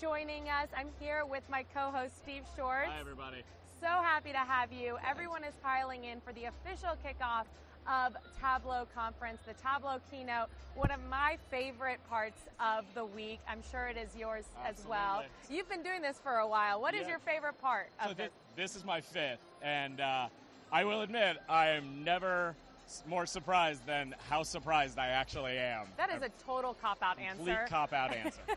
joining us. I'm here with my co-host Steve Shorts. Hi everybody. So happy to have you. Everyone is piling in for the official kickoff of Tableau Conference, the Tableau keynote, one of my favorite parts of the week. I'm sure it is yours Absolutely. as well. You've been doing this for a while. What is Yeah. your favorite part of So this? this, is my fifth, and uh, I will admit I am never more surprised than how surprised I actually am. That is a total cop out answer. complete cop out answer.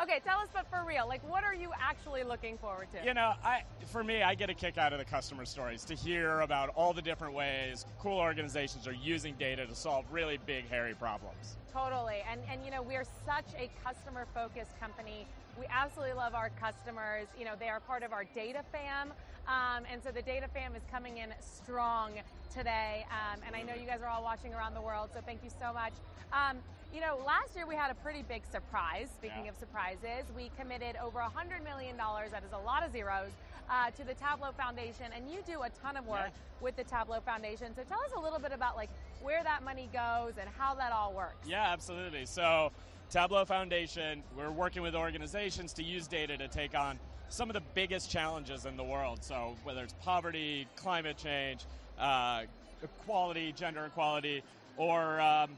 okay, tell us, but for real, like, what are you actually looking forward to? you know, I for me, I get a kick out of the customer stories to hear about all the different ways cool organizations are using data to solve really big, hairy problems. Totally. And, and you know, we're such a customer focused company. We absolutely love our customers. You know, they are part of our data fam. Um, and so the data fam is coming in strong today. Um, and I know you guys are all watching around the world, so thank you so much. Um, you know, last year we had a pretty big surprise. Speaking Yeah. of surprises, we committed over $100 million, that is a lot of zeros, uh, to the Tableau Foundation. And you do a ton of work Yeah. with the Tableau Foundation. So tell us a little bit about like where that money goes and how that all works. Yeah, absolutely. So, Tableau Foundation, we're working with organizations to use data to take on some of the biggest challenges in the world. So, whether it's poverty, climate change, uh, equality, gender equality, or um,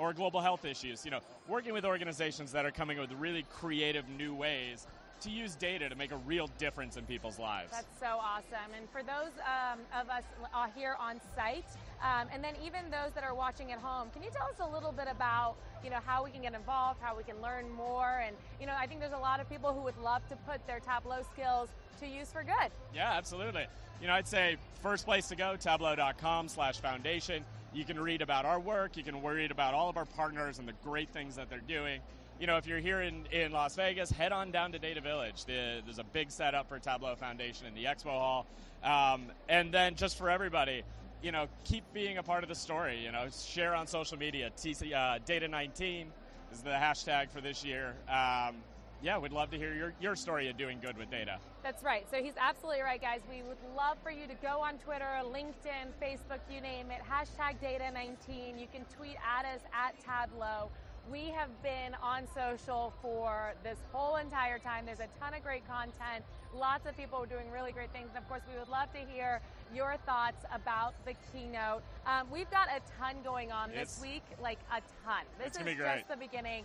or global health issues. You know, working with organizations that are coming up with really creative new ways to use data to make a real difference in people's lives. That's so awesome. And for those um, of us uh, here on site, um, and then even those that are watching at home, can you tell us a little bit about, you know, how we can get involved, how we can learn more? And, you know, I think there's a lot of people who would love to put their Tableau skills to use for good. Yeah, absolutely. You know, I'd say first place to go, tableau.com slash foundation. You can read about our work, you can read about all of our partners and the great things that they're doing. You know, if you're here in, in Las Vegas, head on down to Data Village. The, there's a big setup for Tableau Foundation in the Expo Hall. Um, and then just for everybody, you know, keep being a part of the story. You know, share on social media. TC, uh, Data19 is the hashtag for this year. Um, yeah, we'd love to hear your, your story of doing good with data. That's right. So he's absolutely right, guys. We would love for you to go on Twitter, LinkedIn, Facebook, you name it. Hashtag Data19. You can tweet at us at Tableau. We have been on social for this whole entire time. There's a ton of great content. Lots of people are doing really great things. And of course, we would love to hear your thoughts about the keynote. Um, we've got a ton going on this week, like a ton. This It's is just the beginning.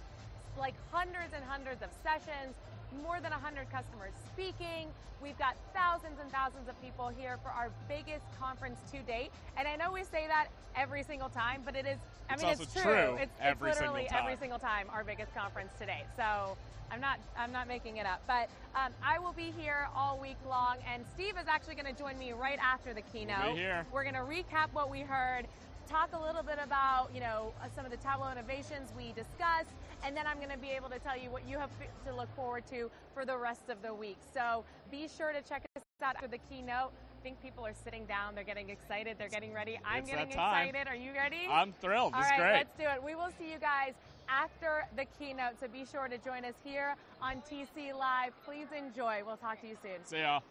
Like hundreds and hundreds of sessions, more than 100 customers speaking. We've got thousands and thousands of people here for our biggest conference to date. And I know we say that every single time, but it is, I It's mean, it's true. true It's, every it's literally every single time our biggest conference to date. So I'm not, I'm not making it up. But um, I will be here all week long, and Steve is actually going to join me right after the keynote. here. We're going to recap what we heard, talk a little bit about, you know, uh, some of the Tableau innovations we discussed, and then I'm going to be able to tell you what you have to look forward to for the rest of the week. So be sure to check us out after the keynote. I think people are sitting down, they're getting excited, they're getting ready. I'm It's getting excited. Are you ready? I'm thrilled. All This right, is great. All right, let's do it. We will see you guys after the keynote, so be sure to join us here on TC Live. Please enjoy. We'll talk to you soon. See y'all.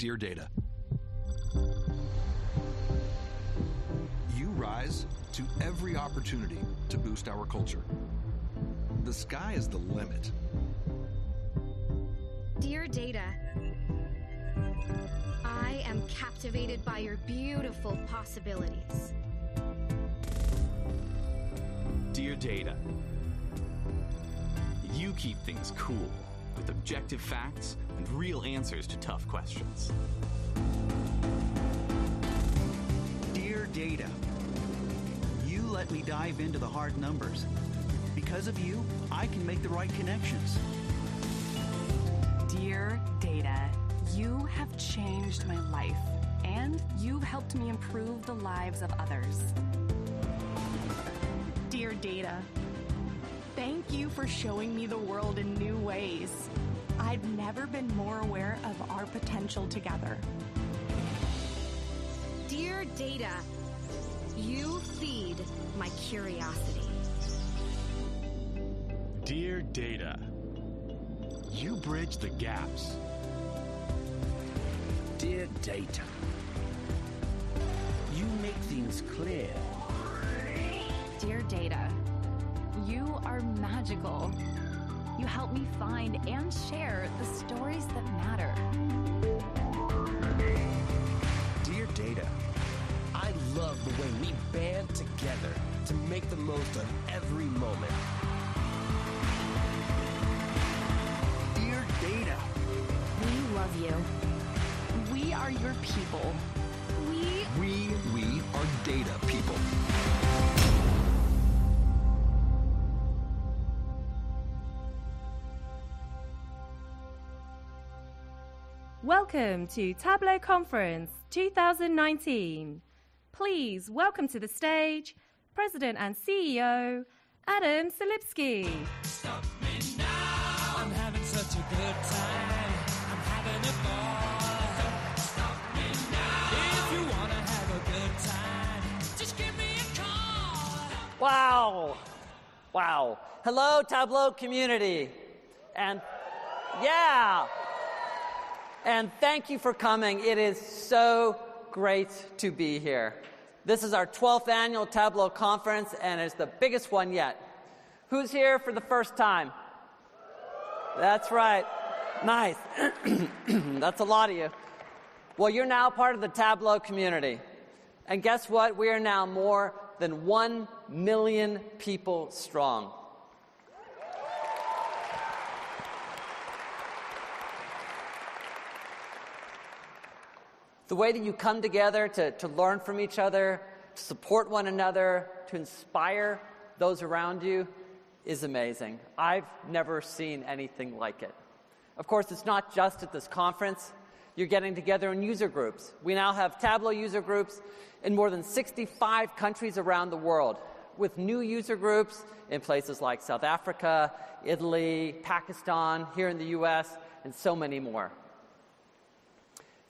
Dear Data, you rise to every opportunity to boost our culture. The sky is the limit. Dear Data, I am captivated by your beautiful possibilities. Dear Data, you keep things cool with objective facts and real answers to tough questions. Dear Data, you let me dive into the hard numbers. Because of you, I can make the right connections. Dear Data, you have changed my life and you've helped me improve the lives of others. Dear Data, thank you for showing me the world in new ways. I've never been more aware of our potential together. Dear Data, you feed my curiosity. Dear Data, you bridge the gaps. Dear Data, you make things clear. Dear Data, you are magical. You help me find and share the stories that matter. Dear Data, I love the way we band together to make the most of every moment. Dear Data, we love you. We are your people. We. We, we are data people. Welcome to Tableau Conference 2019. Please welcome to the stage President and CEO Adam Selipsky. Stop me now. I'm having such a good time. I'm having a ball. Stop me now. If you want to have a good time, just give me a call. Wow. Wow. Hello, Tableau community. And yeah. And thank you for coming. It is so great to be here. This is our 12th annual Tableau conference, and it's the biggest one yet. Who's here for the first time? That's right. Nice. That's a lot of you. Well, you're now part of the Tableau community. And guess what? We are now more than 1 million people strong. The way that you come together to, to learn from each other, to support one another, to inspire those around you is amazing. I've never seen anything like it. Of course, it's not just at this conference. You're getting together in user groups. We now have Tableau user groups in more than 65 countries around the world, with new user groups in places like South Africa, Italy, Pakistan, here in the US, and so many more.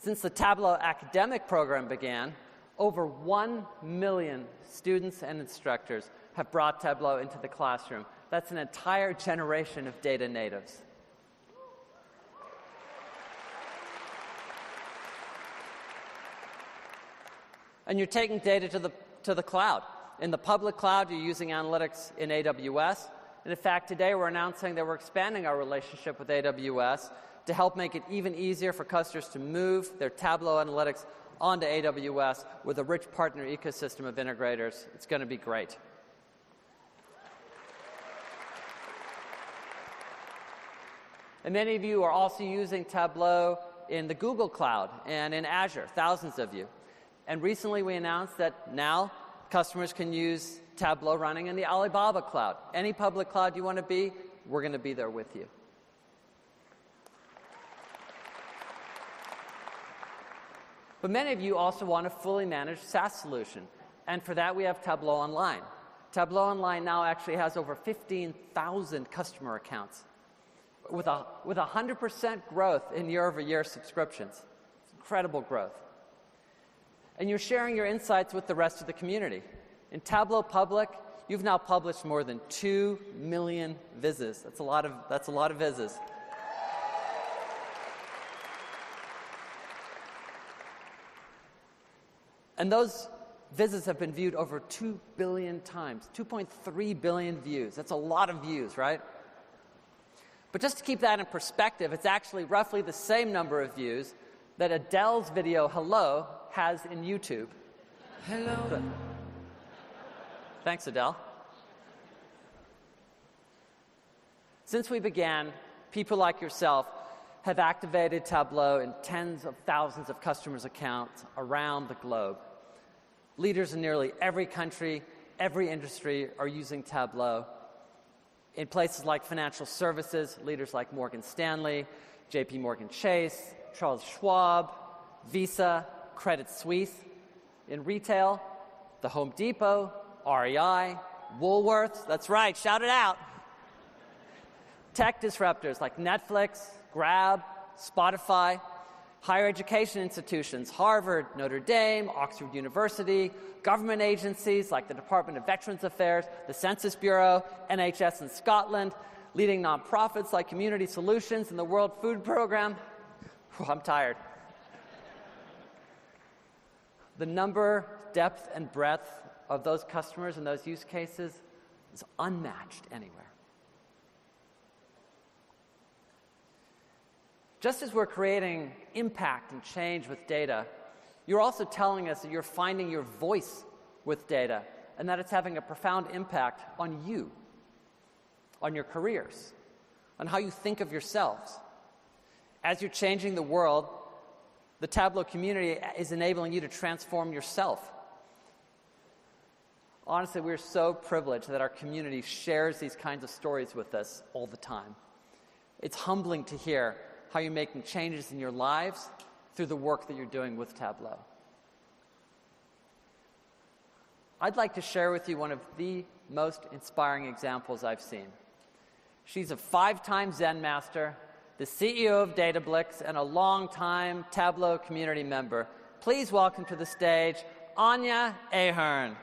Since the Tableau academic program began, over 1 million students and instructors have brought Tableau into the classroom. That's an entire generation of data natives. And you're taking data to the, to the cloud. In the public cloud, you're using analytics in AWS. And in fact, today we're announcing that we're expanding our relationship with AWS to help make it even easier for customers to move their Tableau analytics onto AWS with a rich partner ecosystem of integrators. It's going to be great. And many of you are also using Tableau in the Google Cloud and in Azure, thousands of you. And recently we announced that now customers can use Tableau running in the Alibaba Cloud. Any public cloud you want to be, we're going to be there with you. But many of you also want a fully managed SaaS solution. And for that, we have Tableau Online. Tableau Online now actually has over 15,000 customer accounts with a with 100% growth in year over year subscriptions. It's incredible growth. And you're sharing your insights with the rest of the community. In Tableau Public, you've now published more than 2 million vizzes. That's a lot of that's a lot of vizzes. And those visits have been viewed over 2 billion times, 2.3 billion views. That's a lot of views, right? But just to keep that in perspective, it's actually roughly the same number of views that Adele's video Hello has in YouTube. Hello. Thanks, Adele. Since we began, people like yourself have activated Tableau in tens of thousands of customers' accounts around the globe. Leaders in nearly every country, every industry are using Tableau. In places like financial services, leaders like Morgan Stanley, JP Morgan Chase, Charles Schwab, Visa, Credit Suisse. In retail, the Home Depot, REI, Woolworths, that's right, shout it out. Tech disruptors like Netflix, Grab, Spotify, higher education institutions, Harvard, Notre Dame, Oxford University, government agencies like the Department of Veterans Affairs, the Census Bureau, NHS in Scotland, leading nonprofits like Community Solutions and the World Food Program. Whew, I'm tired. The number, depth, and breadth of those customers and those use cases is unmatched anywhere. Just as we're creating impact and change with data, you're also telling us that you're finding your voice with data and that it's having a profound impact on you, on your careers, on how you think of yourselves. As you're changing the world, the Tableau community is enabling you to transform yourself. Honestly, we're so privileged that our community shares these kinds of stories with us all the time. It's humbling to hear how you're making changes in your lives through the work that you're doing with Tableau. I'd like to share with you one of the most inspiring examples I've seen. She's a five time Zen master, the CEO of Datablick, and a long-time Tableau community member. Please welcome to the stage Anya A'Hearn.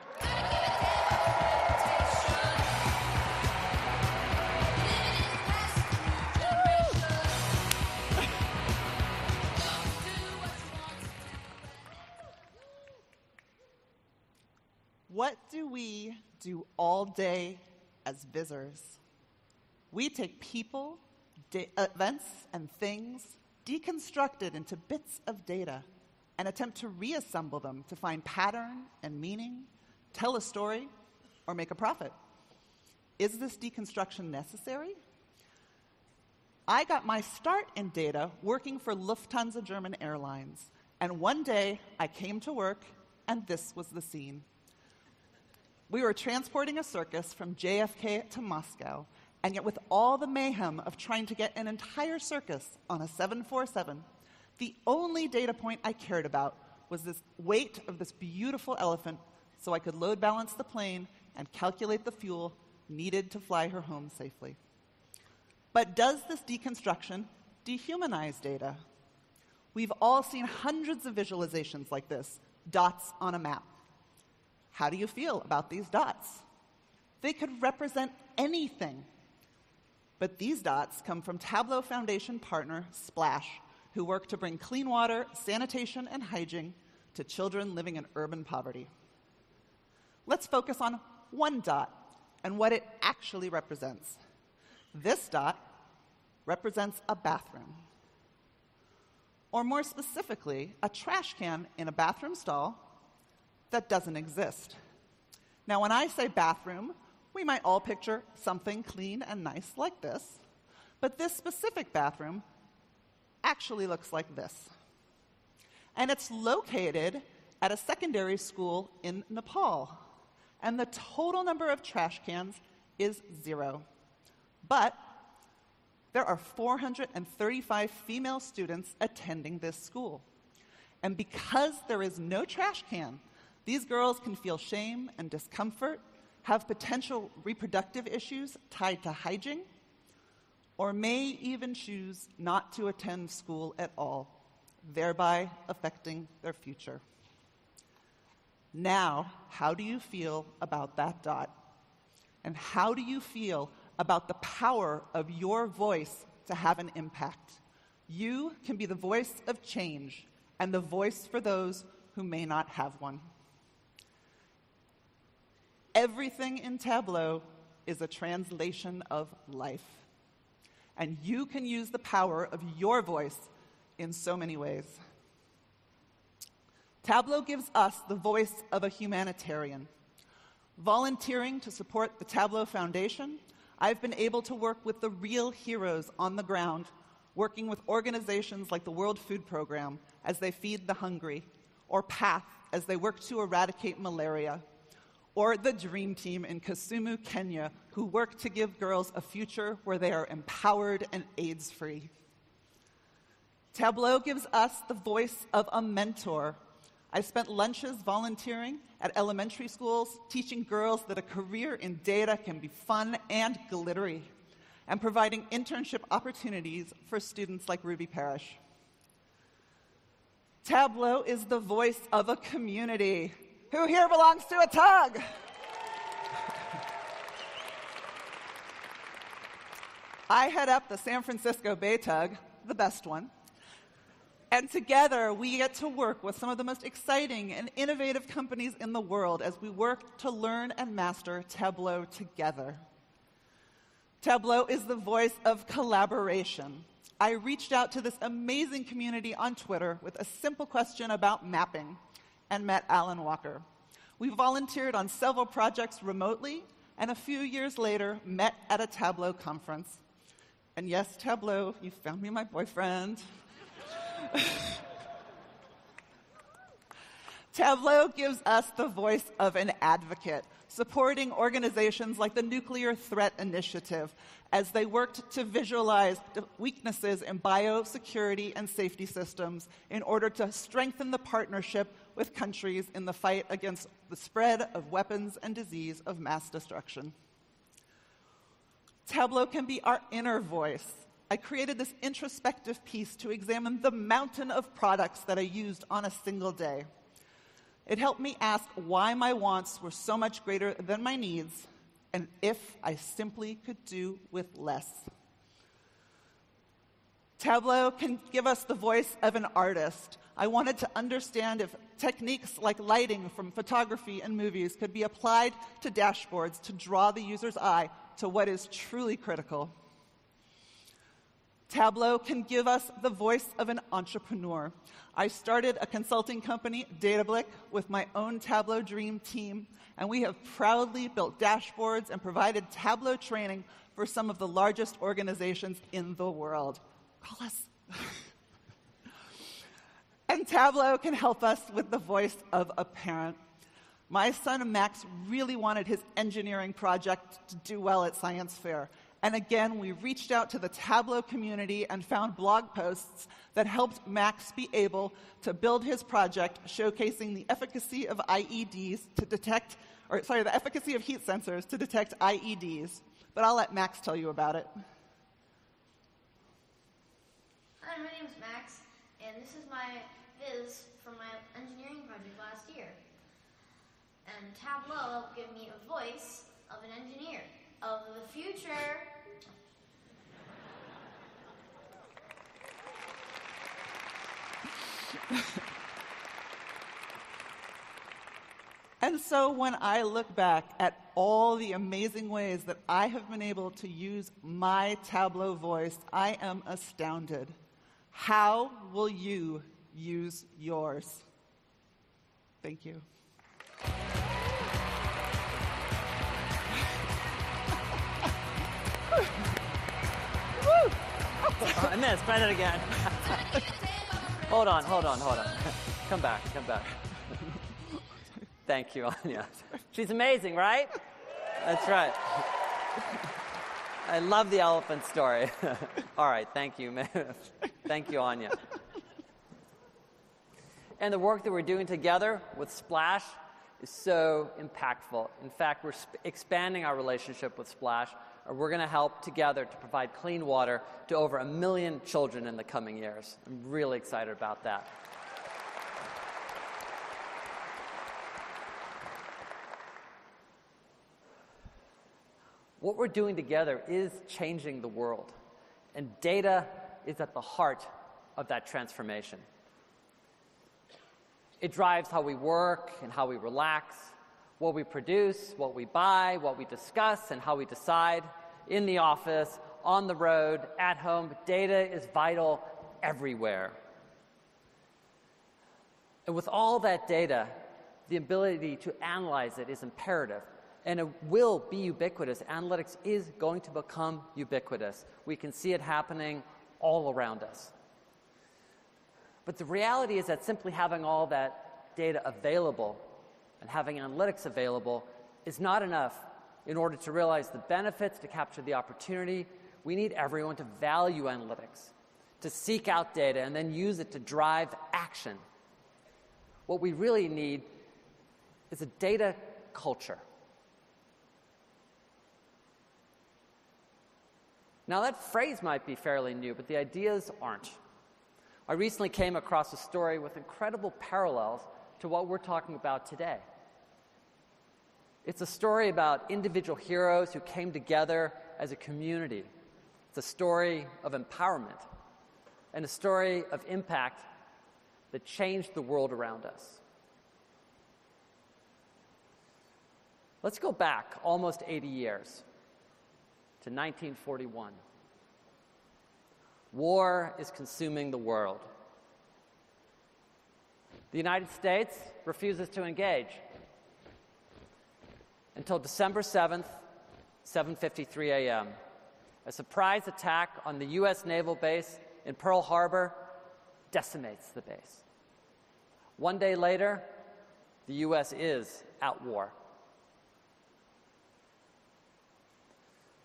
Do all day as Vizzers? We take people, da- events, and things, deconstructed into bits of data, and attempt to reassemble them to find pattern and meaning, tell a story, or make a profit. Is this deconstruction necessary? I got my start in data working for Lufthansa German Airlines, and one day I came to work, and this was the scene. We were transporting a circus from JFK to Moscow, and yet, with all the mayhem of trying to get an entire circus on a 747, the only data point I cared about was this weight of this beautiful elephant so I could load balance the plane and calculate the fuel needed to fly her home safely. But does this deconstruction dehumanize data? We've all seen hundreds of visualizations like this dots on a map. How do you feel about these dots? They could represent anything. But these dots come from Tableau Foundation partner Splash, who work to bring clean water, sanitation, and hygiene to children living in urban poverty. Let's focus on one dot and what it actually represents. This dot represents a bathroom. or more specifically, a trash can in a bathroom stall that doesn't exist. Now, when I say bathroom, we might all picture something clean and nice like this, but this specific bathroom actually looks like this. And it's located at a secondary school in Nepal. And the total number of trash cans is zero. But there are 435 female students attending this school. And because there is no trash can, these girls can feel shame and discomfort, have potential reproductive issues tied to hygiene, or may even choose not to attend school at all, thereby affecting their future. Now, how do you feel about that dot? And how do you feel about the power of your voice to have an impact? You can be the voice of change and the voice for those who may not have one. Everything in Tableau is a translation of life. And you can use the power of your voice in so many ways. Tableau gives us the voice of a humanitarian. Volunteering to support the Tableau Foundation, I've been able to work with the real heroes on the ground, working with organizations like the World Food Program as they feed the hungry, or PATH as they work to eradicate malaria, or the Dream Team in Kisumu, Kenya, who work to give girls a future where they are empowered and AIDS free. Tableau gives us the voice of a mentor I spent lunches volunteering at elementary schools, teaching girls that a career in data can be fun and glittery, and providing internship opportunities for students like Ruby Parrish. Tableau is the voice of a community. Who here belongs to a TUG? I head up the San Francisco Bay TUG, the best one. And together, we get to work with some of the most exciting and innovative companies in the world as we work to learn and master Tableau together. Tableau is the voice of collaboration. I reached out to this amazing community on Twitter with a simple question about mapping and met Alan Walker. We volunteered on several projects remotely, and a few years later, met at a Tableau conference. And yes, Tableau, you found me my boyfriend. Tableau gives us the voice of an advocate, supporting organizations like the Nuclear Threat Initiative as they worked to visualize weaknesses in biosecurity and safety systems in order to strengthen the partnership with countries in the fight against the spread of weapons and disease of mass destruction. Tableau can be our inner voice, I created this introspective piece to examine the mountain of products that I used on a single day. It helped me ask why my wants were so much greater than my needs and if I simply could do with less. Tableau can give us the voice of an artist. I wanted to understand if techniques like lighting from photography and movies could be applied to dashboards to draw the user's eye to what is truly critical. Tableau can give us the voice of an entrepreneur. I started a consulting company, Datablick, with my own Tableau Dream team, and we have proudly built dashboards and provided Tableau training for some of the largest organizations in the world. Call us. and Tableau can help us with the voice of a parent. My son Max really wanted his engineering project to do well at science fair, and again, we reached out to the Tableau community and found blog posts that helped Max be able to build his project showcasing the efficacy of IEDs to detect, or sorry, the efficacy of heat sensors to detect IEDs. But I'll let Max tell you about it. Hi, my name is Max, and this is my from my engineering project last year. And Tableau gave me a voice of an engineer of the future. and so when I look back at all the amazing ways that I have been able to use my Tableau voice, I am astounded. How will you use yours? Thank you. Oh, I missed. Try that again. hold on, hold on, hold on. come back, come back. Thank you, Anya. She's amazing, right? That's right. I love the elephant story. All right, thank you, man. thank you, Anya. And the work that we're doing together with Splash is so impactful. In fact, we're sp- expanding our relationship with Splash, we're going to help together to provide clean water to over a million children in the coming years. I'm really excited about that. What we're doing together is changing the world, and data is at the heart of that transformation. It drives how we work and how we relax, what we produce, what we buy, what we discuss, and how we decide in the office, on the road, at home. Data is vital everywhere. And with all that data, the ability to analyze it is imperative. And it will be ubiquitous. Analytics is going to become ubiquitous. We can see it happening all around us. But the reality is that simply having all that data available and having analytics available is not enough in order to realize the benefits, to capture the opportunity. We need everyone to value analytics, to seek out data, and then use it to drive action. What we really need is a data culture. Now, that phrase might be fairly new, but the ideas aren't. I recently came across a story with incredible parallels to what we're talking about today. It's a story about individual heroes who came together as a community. It's a story of empowerment and a story of impact that changed the world around us. Let's go back almost 80 years to 1941. War is consuming the world. The United States refuses to engage until December 7th, 7:53 a.m. A surprise attack on the US naval base in Pearl Harbor decimates the base. One day later, the US is at war.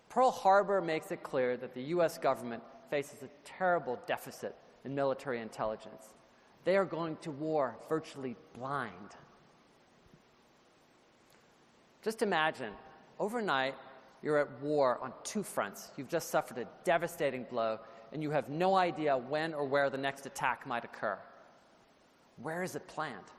Pearl Harbor makes it clear that the US government faces a terrible deficit in military intelligence. They are going to war virtually blind. Just imagine, overnight, you're at war on two fronts. You've just suffered a devastating blow, and you have no idea when or where the next attack might occur. Where is it planned?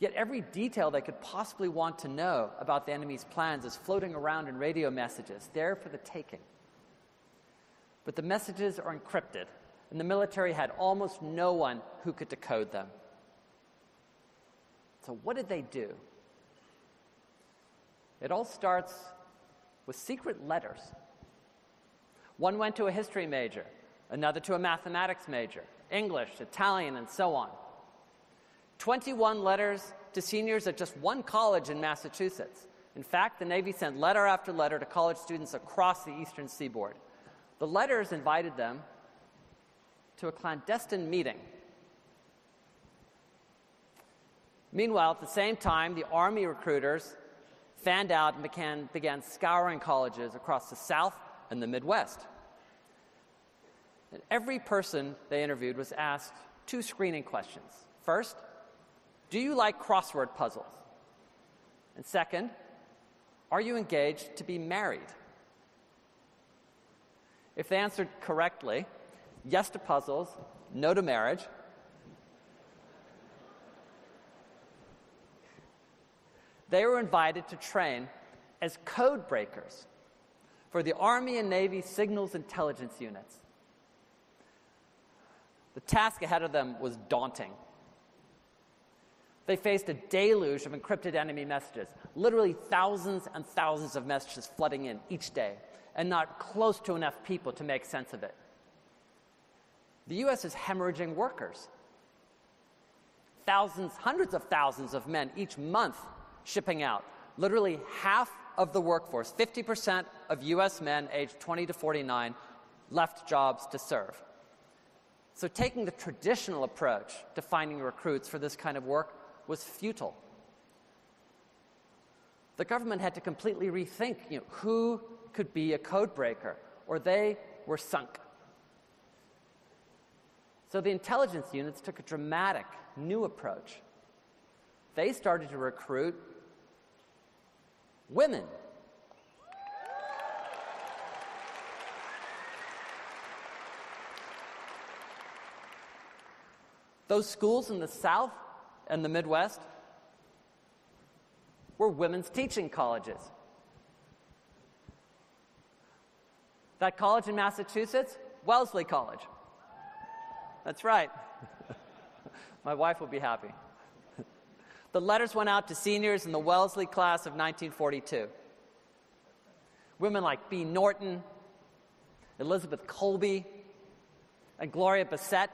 Yet every detail they could possibly want to know about the enemy's plans is floating around in radio messages, there for the taking but the messages are encrypted, and the military had almost no one who could decode them. So, what did they do? It all starts with secret letters. One went to a history major, another to a mathematics major, English, Italian, and so on. 21 letters to seniors at just one college in Massachusetts. In fact, the Navy sent letter after letter to college students across the eastern seaboard. The letters invited them to a clandestine meeting. Meanwhile, at the same time, the Army recruiters fanned out and began, began scouring colleges across the South and the Midwest. And every person they interviewed was asked two screening questions. First, do you like crossword puzzles? And second, are you engaged to be married? If they answered correctly, yes to puzzles, no to marriage, they were invited to train as code breakers for the Army and Navy signals intelligence units. The task ahead of them was daunting. They faced a deluge of encrypted enemy messages, literally thousands and thousands of messages flooding in each day and not close to enough people to make sense of it. The US is hemorrhaging workers. Thousands, hundreds of thousands of men each month shipping out. Literally half of the workforce, 50% of US men aged 20 to 49, left jobs to serve. So, taking the traditional approach to finding recruits for this kind of work was futile. The government had to completely rethink you know, who could be a code breaker, or they were sunk. So the intelligence units took a dramatic new approach. They started to recruit women. Those schools in the South and the Midwest were women's teaching colleges. That college in Massachusetts, Wellesley College. That's right. My wife will be happy. the letters went out to seniors in the Wellesley class of 1942. Women like Bea Norton, Elizabeth Colby, and Gloria Bassett,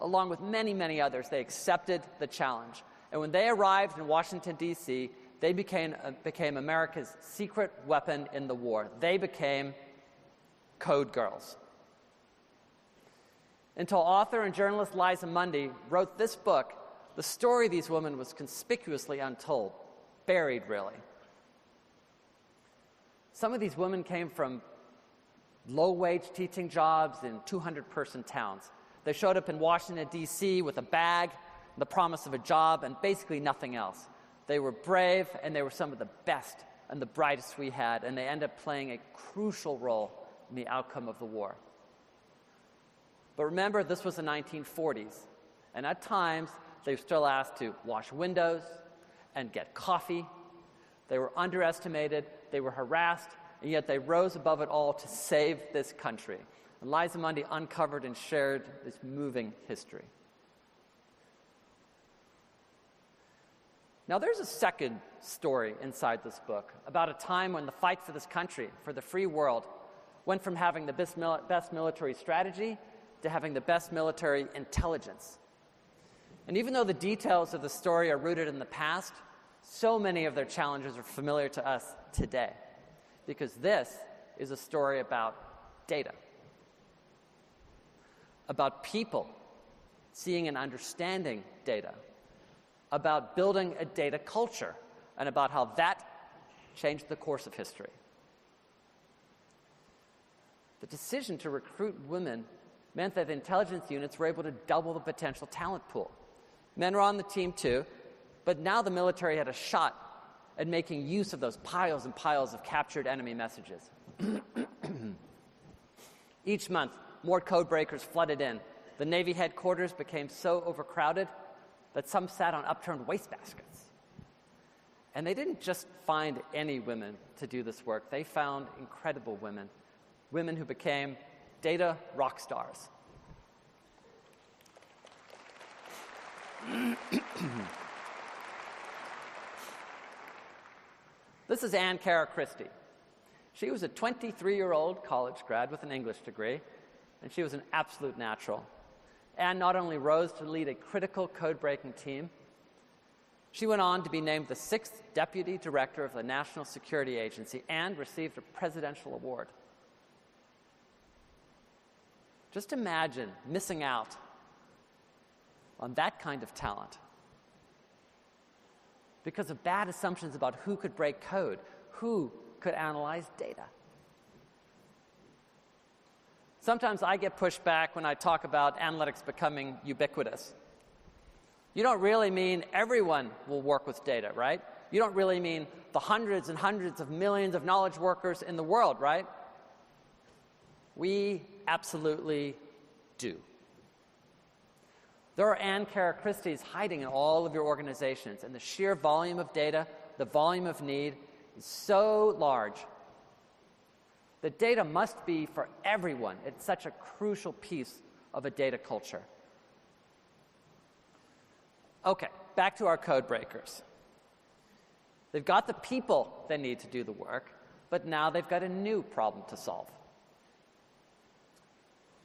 along with many, many others, they accepted the challenge. And when they arrived in Washington, D.C., they became, uh, became America's secret weapon in the war. They became code girls. Until author and journalist Liza Mundy wrote this book, the story of these women was conspicuously untold, buried really. Some of these women came from low wage teaching jobs in 200 person towns. They showed up in Washington, D.C. with a bag, the promise of a job, and basically nothing else. They were brave, and they were some of the best and the brightest we had, and they ended up playing a crucial role in the outcome of the war. But remember, this was the 1940s, and at times they were still asked to wash windows and get coffee. They were underestimated, they were harassed, and yet they rose above it all to save this country. And Liza Mundy uncovered and shared this moving history. Now, there's a second story inside this book about a time when the fight for this country, for the free world, went from having the best, best military strategy to having the best military intelligence. And even though the details of the story are rooted in the past, so many of their challenges are familiar to us today. Because this is a story about data, about people seeing and understanding data about building a data culture and about how that changed the course of history. The decision to recruit women meant that intelligence units were able to double the potential talent pool. Men were on the team too, but now the military had a shot at making use of those piles and piles of captured enemy messages. Each month, more code breakers flooded in. The Navy headquarters became so overcrowded that some sat on upturned wastebaskets. And they didn't just find any women to do this work, they found incredible women, women who became data rock stars. this is Ann Caracristi. She was a 23 year old college grad with an English degree, and she was an absolute natural. Ann not only rose to lead a critical code breaking team, she went on to be named the sixth deputy director of the National Security Agency and received a presidential award. Just imagine missing out on that kind of talent because of bad assumptions about who could break code, who could analyze data. Sometimes I get pushed back when I talk about analytics becoming ubiquitous. You don't really mean everyone will work with data, right? You don't really mean the hundreds and hundreds of millions of knowledge workers in the world, right? We absolutely do. There are Ann Caracristis hiding in all of your organizations, and the sheer volume of data, the volume of need is so large the data must be for everyone. It's such a crucial piece of a data culture. Okay, back to our code breakers. They've got the people they need to do the work, but now they've got a new problem to solve.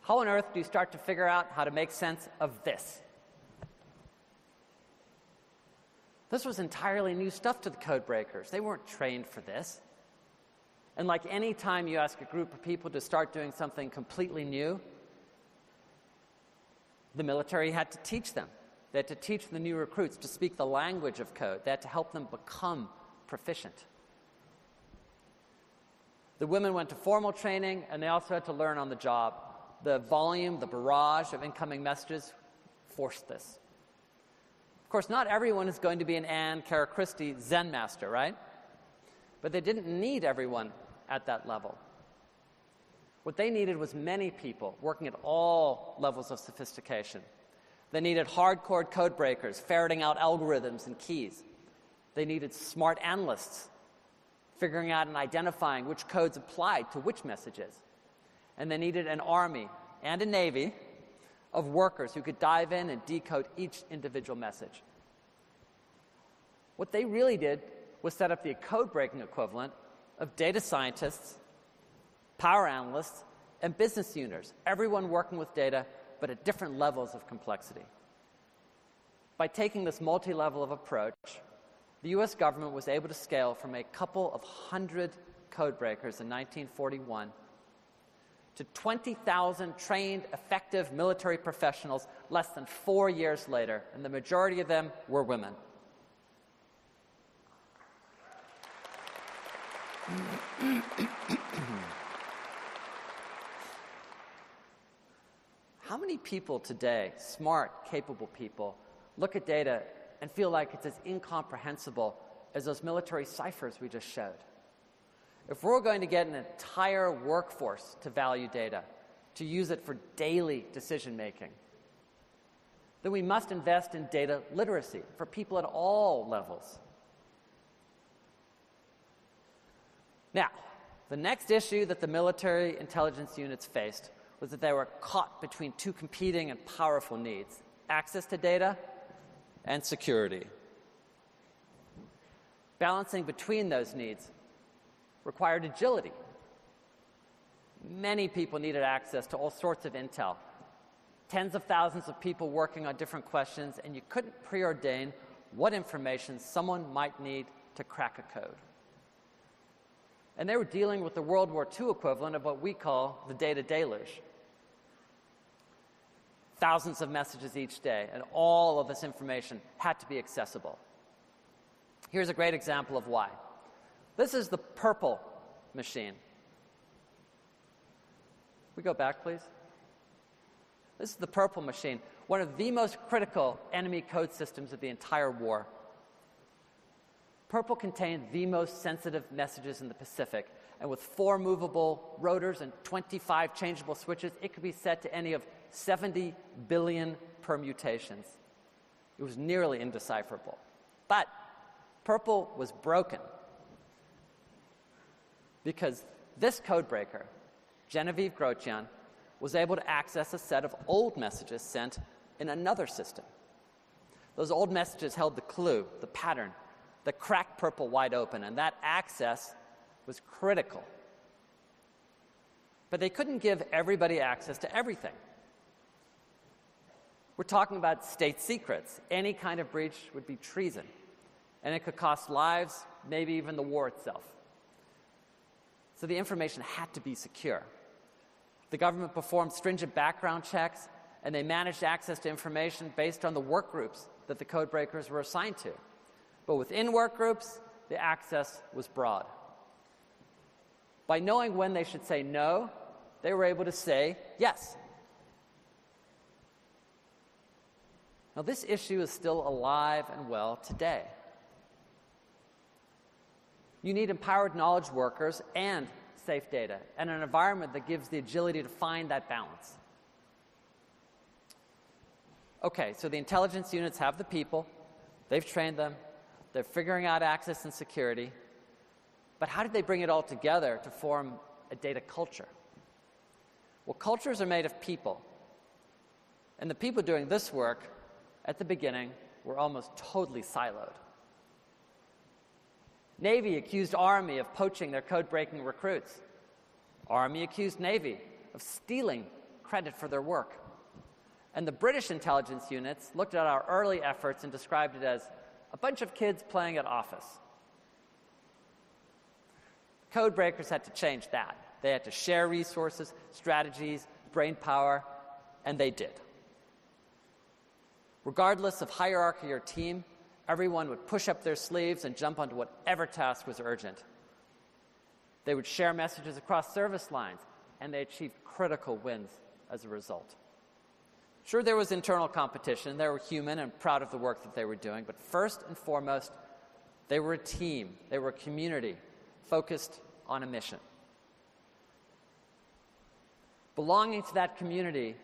How on earth do you start to figure out how to make sense of this? This was entirely new stuff to the code breakers. They weren't trained for this. And like any time you ask a group of people to start doing something completely new, the military had to teach them. They had to teach the new recruits to speak the language of code. They had to help them become proficient. The women went to formal training and they also had to learn on the job. The volume, the barrage of incoming messages forced this. Of course, not everyone is going to be an Ann Caracristi Zen master, right? But they didn't need everyone at that level. What they needed was many people working at all levels of sophistication. They needed hardcore code breakers ferreting out algorithms and keys. They needed smart analysts figuring out and identifying which codes applied to which messages. And they needed an army and a navy of workers who could dive in and decode each individual message. What they really did was set up the code breaking equivalent of data scientists, power analysts, and business users, everyone working with data, but at different levels of complexity. By taking this multi level of approach, the US government was able to scale from a couple of hundred code breakers in 1941 to 20,000 trained, effective military professionals less than four years later, and the majority of them were women. How many people today, smart, capable people, look at data and feel like it's as incomprehensible as those military ciphers we just showed? If we're going to get an entire workforce to value data, to use it for daily decision making, then we must invest in data literacy for people at all levels. Now, the next issue that the military intelligence units faced was that they were caught between two competing and powerful needs access to data and security. Balancing between those needs required agility. Many people needed access to all sorts of intel, tens of thousands of people working on different questions, and you couldn't preordain what information someone might need to crack a code. And they were dealing with the World War II equivalent of what we call the data deluge. Thousands of messages each day, and all of this information had to be accessible. Here's a great example of why. This is the purple machine. We go back, please. This is the purple machine, one of the most critical enemy code systems of the entire war. Purple contained the most sensitive messages in the Pacific, and with four movable rotors and 25 changeable switches, it could be set to any of 70 billion permutations. It was nearly indecipherable. But Purple was broken because this codebreaker, Genevieve Grotjan, was able to access a set of old messages sent in another system. Those old messages held the clue, the pattern, that cracked Purple wide open, and that access was critical. But they couldn't give everybody access to everything. We're talking about state secrets. Any kind of breach would be treason, and it could cost lives, maybe even the war itself. So the information had to be secure. The government performed stringent background checks, and they managed access to information based on the work groups that the code breakers were assigned to. But within work groups, the access was broad. By knowing when they should say no, they were able to say yes. Now, this issue is still alive and well today. You need empowered knowledge workers and safe data, and an environment that gives the agility to find that balance. Okay, so the intelligence units have the people, they've trained them, they're figuring out access and security, but how did they bring it all together to form a data culture? Well, cultures are made of people, and the people doing this work at the beginning were almost totally siloed. Navy accused Army of poaching their code breaking recruits. Army accused Navy of stealing credit for their work. And the British intelligence units looked at our early efforts and described it as a bunch of kids playing at office. Code breakers had to change that. They had to share resources, strategies, brain power, and they did. Regardless of hierarchy or team, everyone would push up their sleeves and jump onto whatever task was urgent. They would share messages across service lines, and they achieved critical wins as a result. Sure, there was internal competition. They were human and proud of the work that they were doing, but first and foremost, they were a team, they were a community focused on a mission. Belonging to that community,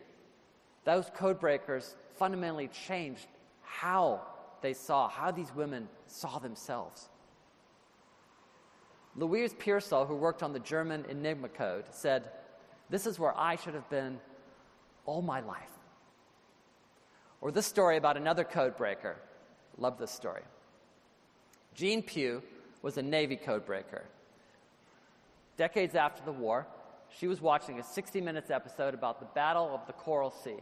those code breakers fundamentally changed how they saw, how these women saw themselves. Louise Pearsall, who worked on the German Enigma code, said, This is where I should have been all my life. Or this story about another code breaker. Love this story. Jean Pugh was a Navy code breaker. Decades after the war, she was watching a 60 Minutes episode about the Battle of the Coral Sea.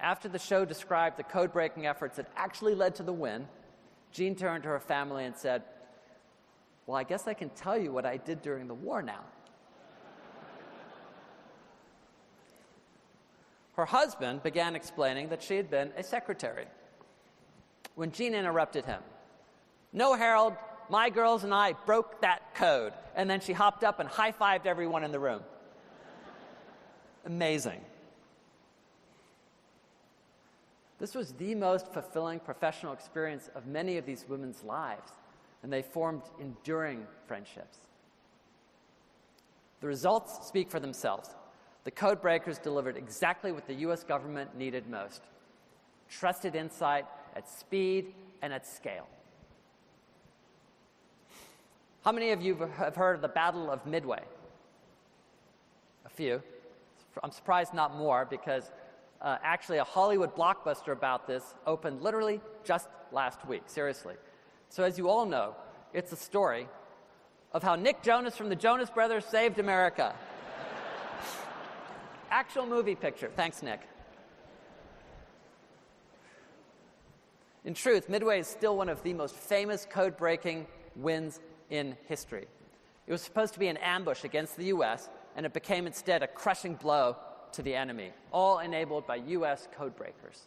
After the show described the code breaking efforts that actually led to the win, Jean turned to her family and said, Well, I guess I can tell you what I did during the war now. Her husband began explaining that she had been a secretary. When Jean interrupted him, No, Harold, my girls and I broke that code. And then she hopped up and high fived everyone in the room. Amazing. This was the most fulfilling professional experience of many of these women's lives, and they formed enduring friendships. The results speak for themselves. The code breakers delivered exactly what the US government needed most trusted insight at speed and at scale. How many of you have heard of the Battle of Midway? A few. I'm surprised not more because uh, actually a Hollywood blockbuster about this opened literally just last week, seriously. So, as you all know, it's a story of how Nick Jonas from the Jonas Brothers saved America. Actual movie picture. Thanks, Nick. In truth, Midway is still one of the most famous code breaking wins in history. It was supposed to be an ambush against the US, and it became instead a crushing blow to the enemy, all enabled by US code breakers.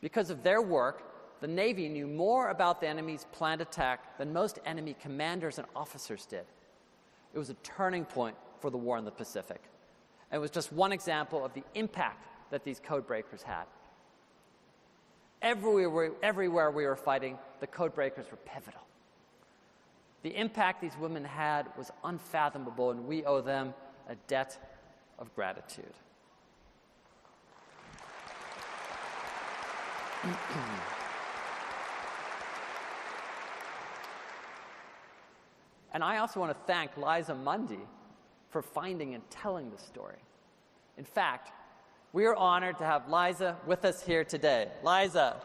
Because of their work, the Navy knew more about the enemy's planned attack than most enemy commanders and officers did. It was a turning point for the war in the Pacific. And it was just one example of the impact that these code breakers had. Everywhere, everywhere we were fighting, the code breakers were pivotal. The impact these women had was unfathomable, and we owe them a debt of gratitude. and I also want to thank Liza Mundy for finding and telling the story. In fact, we are honored to have Liza with us here today. Liza.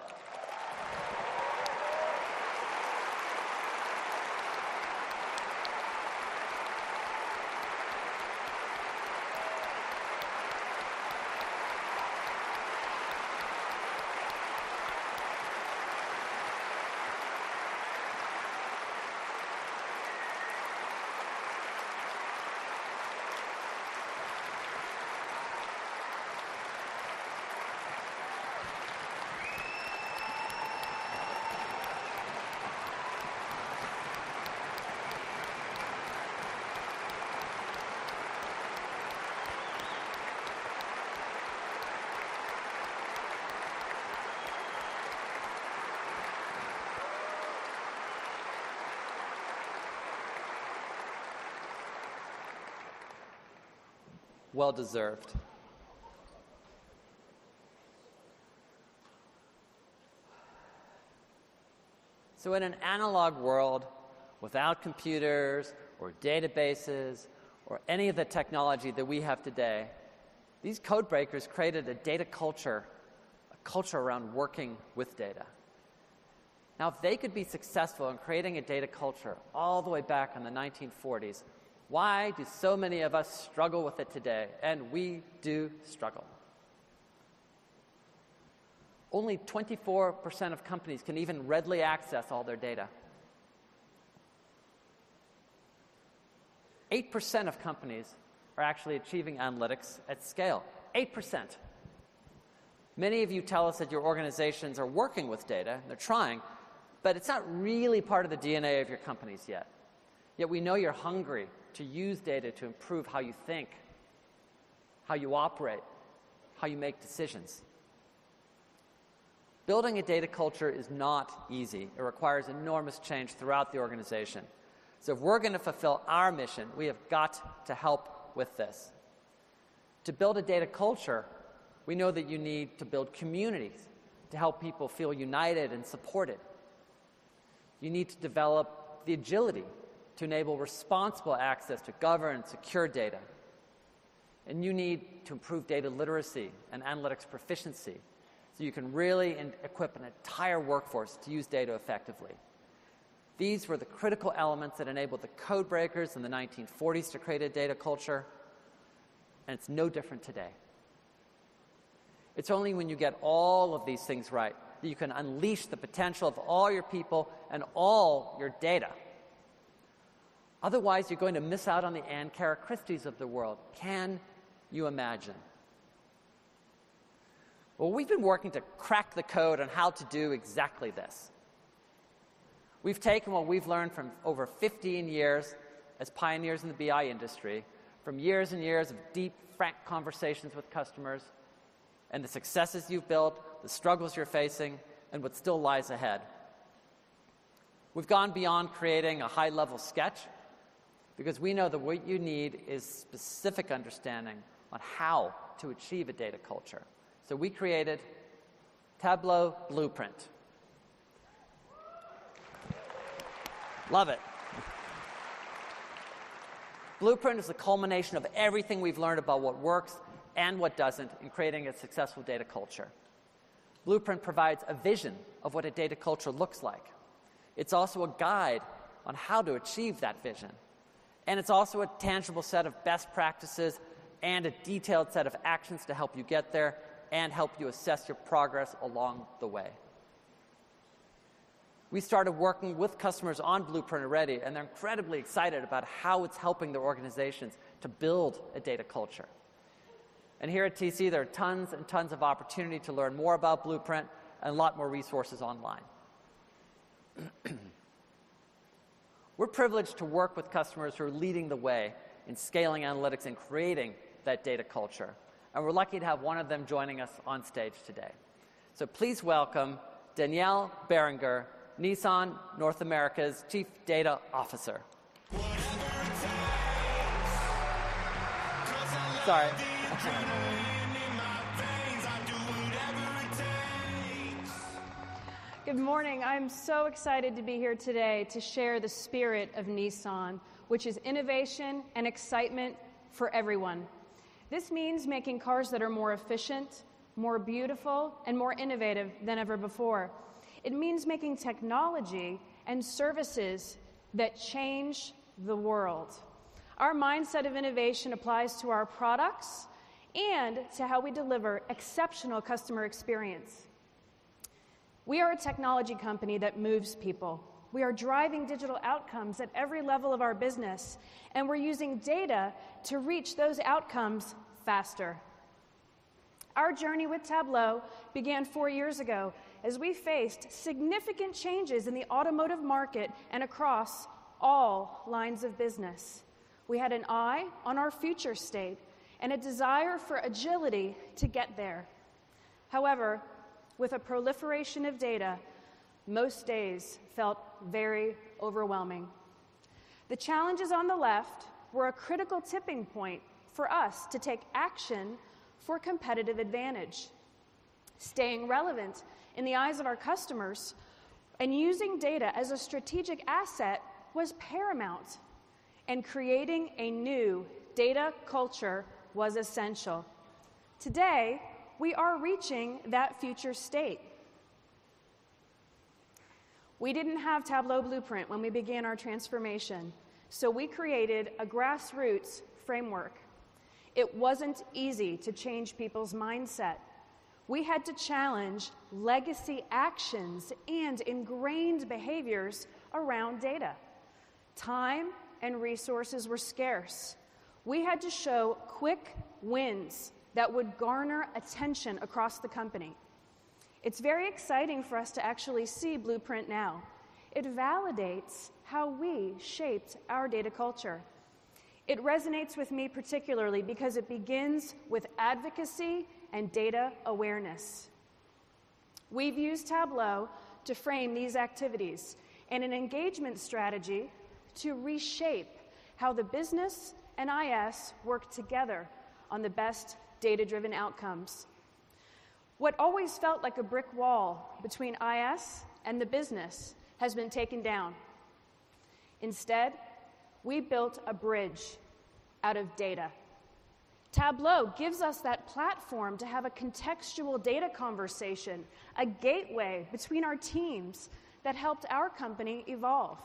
Well deserved. So, in an analog world without computers or databases or any of the technology that we have today, these code breakers created a data culture, a culture around working with data. Now, if they could be successful in creating a data culture all the way back in the 1940s, Why do so many of us struggle with it today? And we do struggle. Only 24% of companies can even readily access all their data. 8% of companies are actually achieving analytics at scale. 8%. Many of you tell us that your organizations are working with data, they're trying, but it's not really part of the DNA of your companies yet. Yet we know you're hungry to use data to improve how you think, how you operate, how you make decisions. Building a data culture is not easy. It requires enormous change throughout the organization. So, if we're going to fulfill our mission, we have got to help with this. To build a data culture, we know that you need to build communities to help people feel united and supported. You need to develop the agility to enable responsible access to govern and secure data. And you need to improve data literacy and analytics proficiency so you can really equip an entire workforce to use data effectively. These were the critical elements that enabled the code breakers in the 1940s to create a data culture, and it's no different today. It's only when you get all of these things right that you can unleash the potential of all your people and all your data. Otherwise, you're going to miss out on the Ann Caracristis of the world. Can you imagine? Well, we've been working to crack the code on how to do exactly this. We've taken what we've learned from over 15 years as pioneers in the BI industry, from years and years of deep, frank conversations with customers, and the successes you've built, the struggles you're facing, and what still lies ahead. We've gone beyond creating a high level sketch because we know that what you need is specific understanding on how to achieve a data culture. So we created Tableau Blueprint. Love it. Blueprint is the culmination of everything we've learned about what works and what doesn't in creating a successful data culture. Blueprint provides a vision of what a data culture looks like. It's also a guide on how to achieve that vision. And it's also a tangible set of best practices and a detailed set of actions to help you get there and help you assess your progress along the way. We started working with customers on Blueprint already, and they're incredibly excited about how it's helping their organizations to build a data culture. And here at TC, there are tons and tons of opportunity to learn more about Blueprint and a lot more resources online. We're privileged to work with customers who are leading the way in scaling analytics and creating that data culture. And we're lucky to have one of them joining us on stage today. So please welcome Danielle Berenger, Nissan North America's Chief Data Officer. Sorry. Good morning. I'm so excited to be here today to share the spirit of Nissan, which is innovation and excitement for everyone. This means making cars that are more efficient, more beautiful, and more innovative than ever before. It means making technology and services that change the world. Our mindset of innovation applies to our products and to how we deliver exceptional customer experience. We are a technology company that moves people. We are driving digital outcomes at every level of our business, and we're using data to reach those outcomes faster. Our journey with Tableau began four years ago as we faced significant changes in the automotive market and across all lines of business. We had an eye on our future state and a desire for agility to get there. However, with a proliferation of data, most days felt very overwhelming. The challenges on the left were a critical tipping point for us to take action for competitive advantage. Staying relevant in the eyes of our customers and using data as a strategic asset was paramount, and creating a new data culture was essential. Today, we are reaching that future state. We didn't have Tableau Blueprint when we began our transformation. So we created a grassroots framework. It wasn't easy to change people's mindset. We had to challenge legacy actions and ingrained behaviors around data. Time and resources were scarce. We had to show quick wins that would garner attention across the company. It's very exciting for us to actually see Blueprint now. It validates how we shaped our data culture. It resonates with me particularly because it begins with advocacy and data awareness. We've used Tableau to frame these activities and an engagement strategy to reshape how the business and IS work together on the best data driven outcomes. What always felt like a brick wall between IS and the business has been taken down. Instead, we built a bridge out of data. Tableau gives us that platform to have a contextual data conversation, a gateway between our teams that helped our company evolve.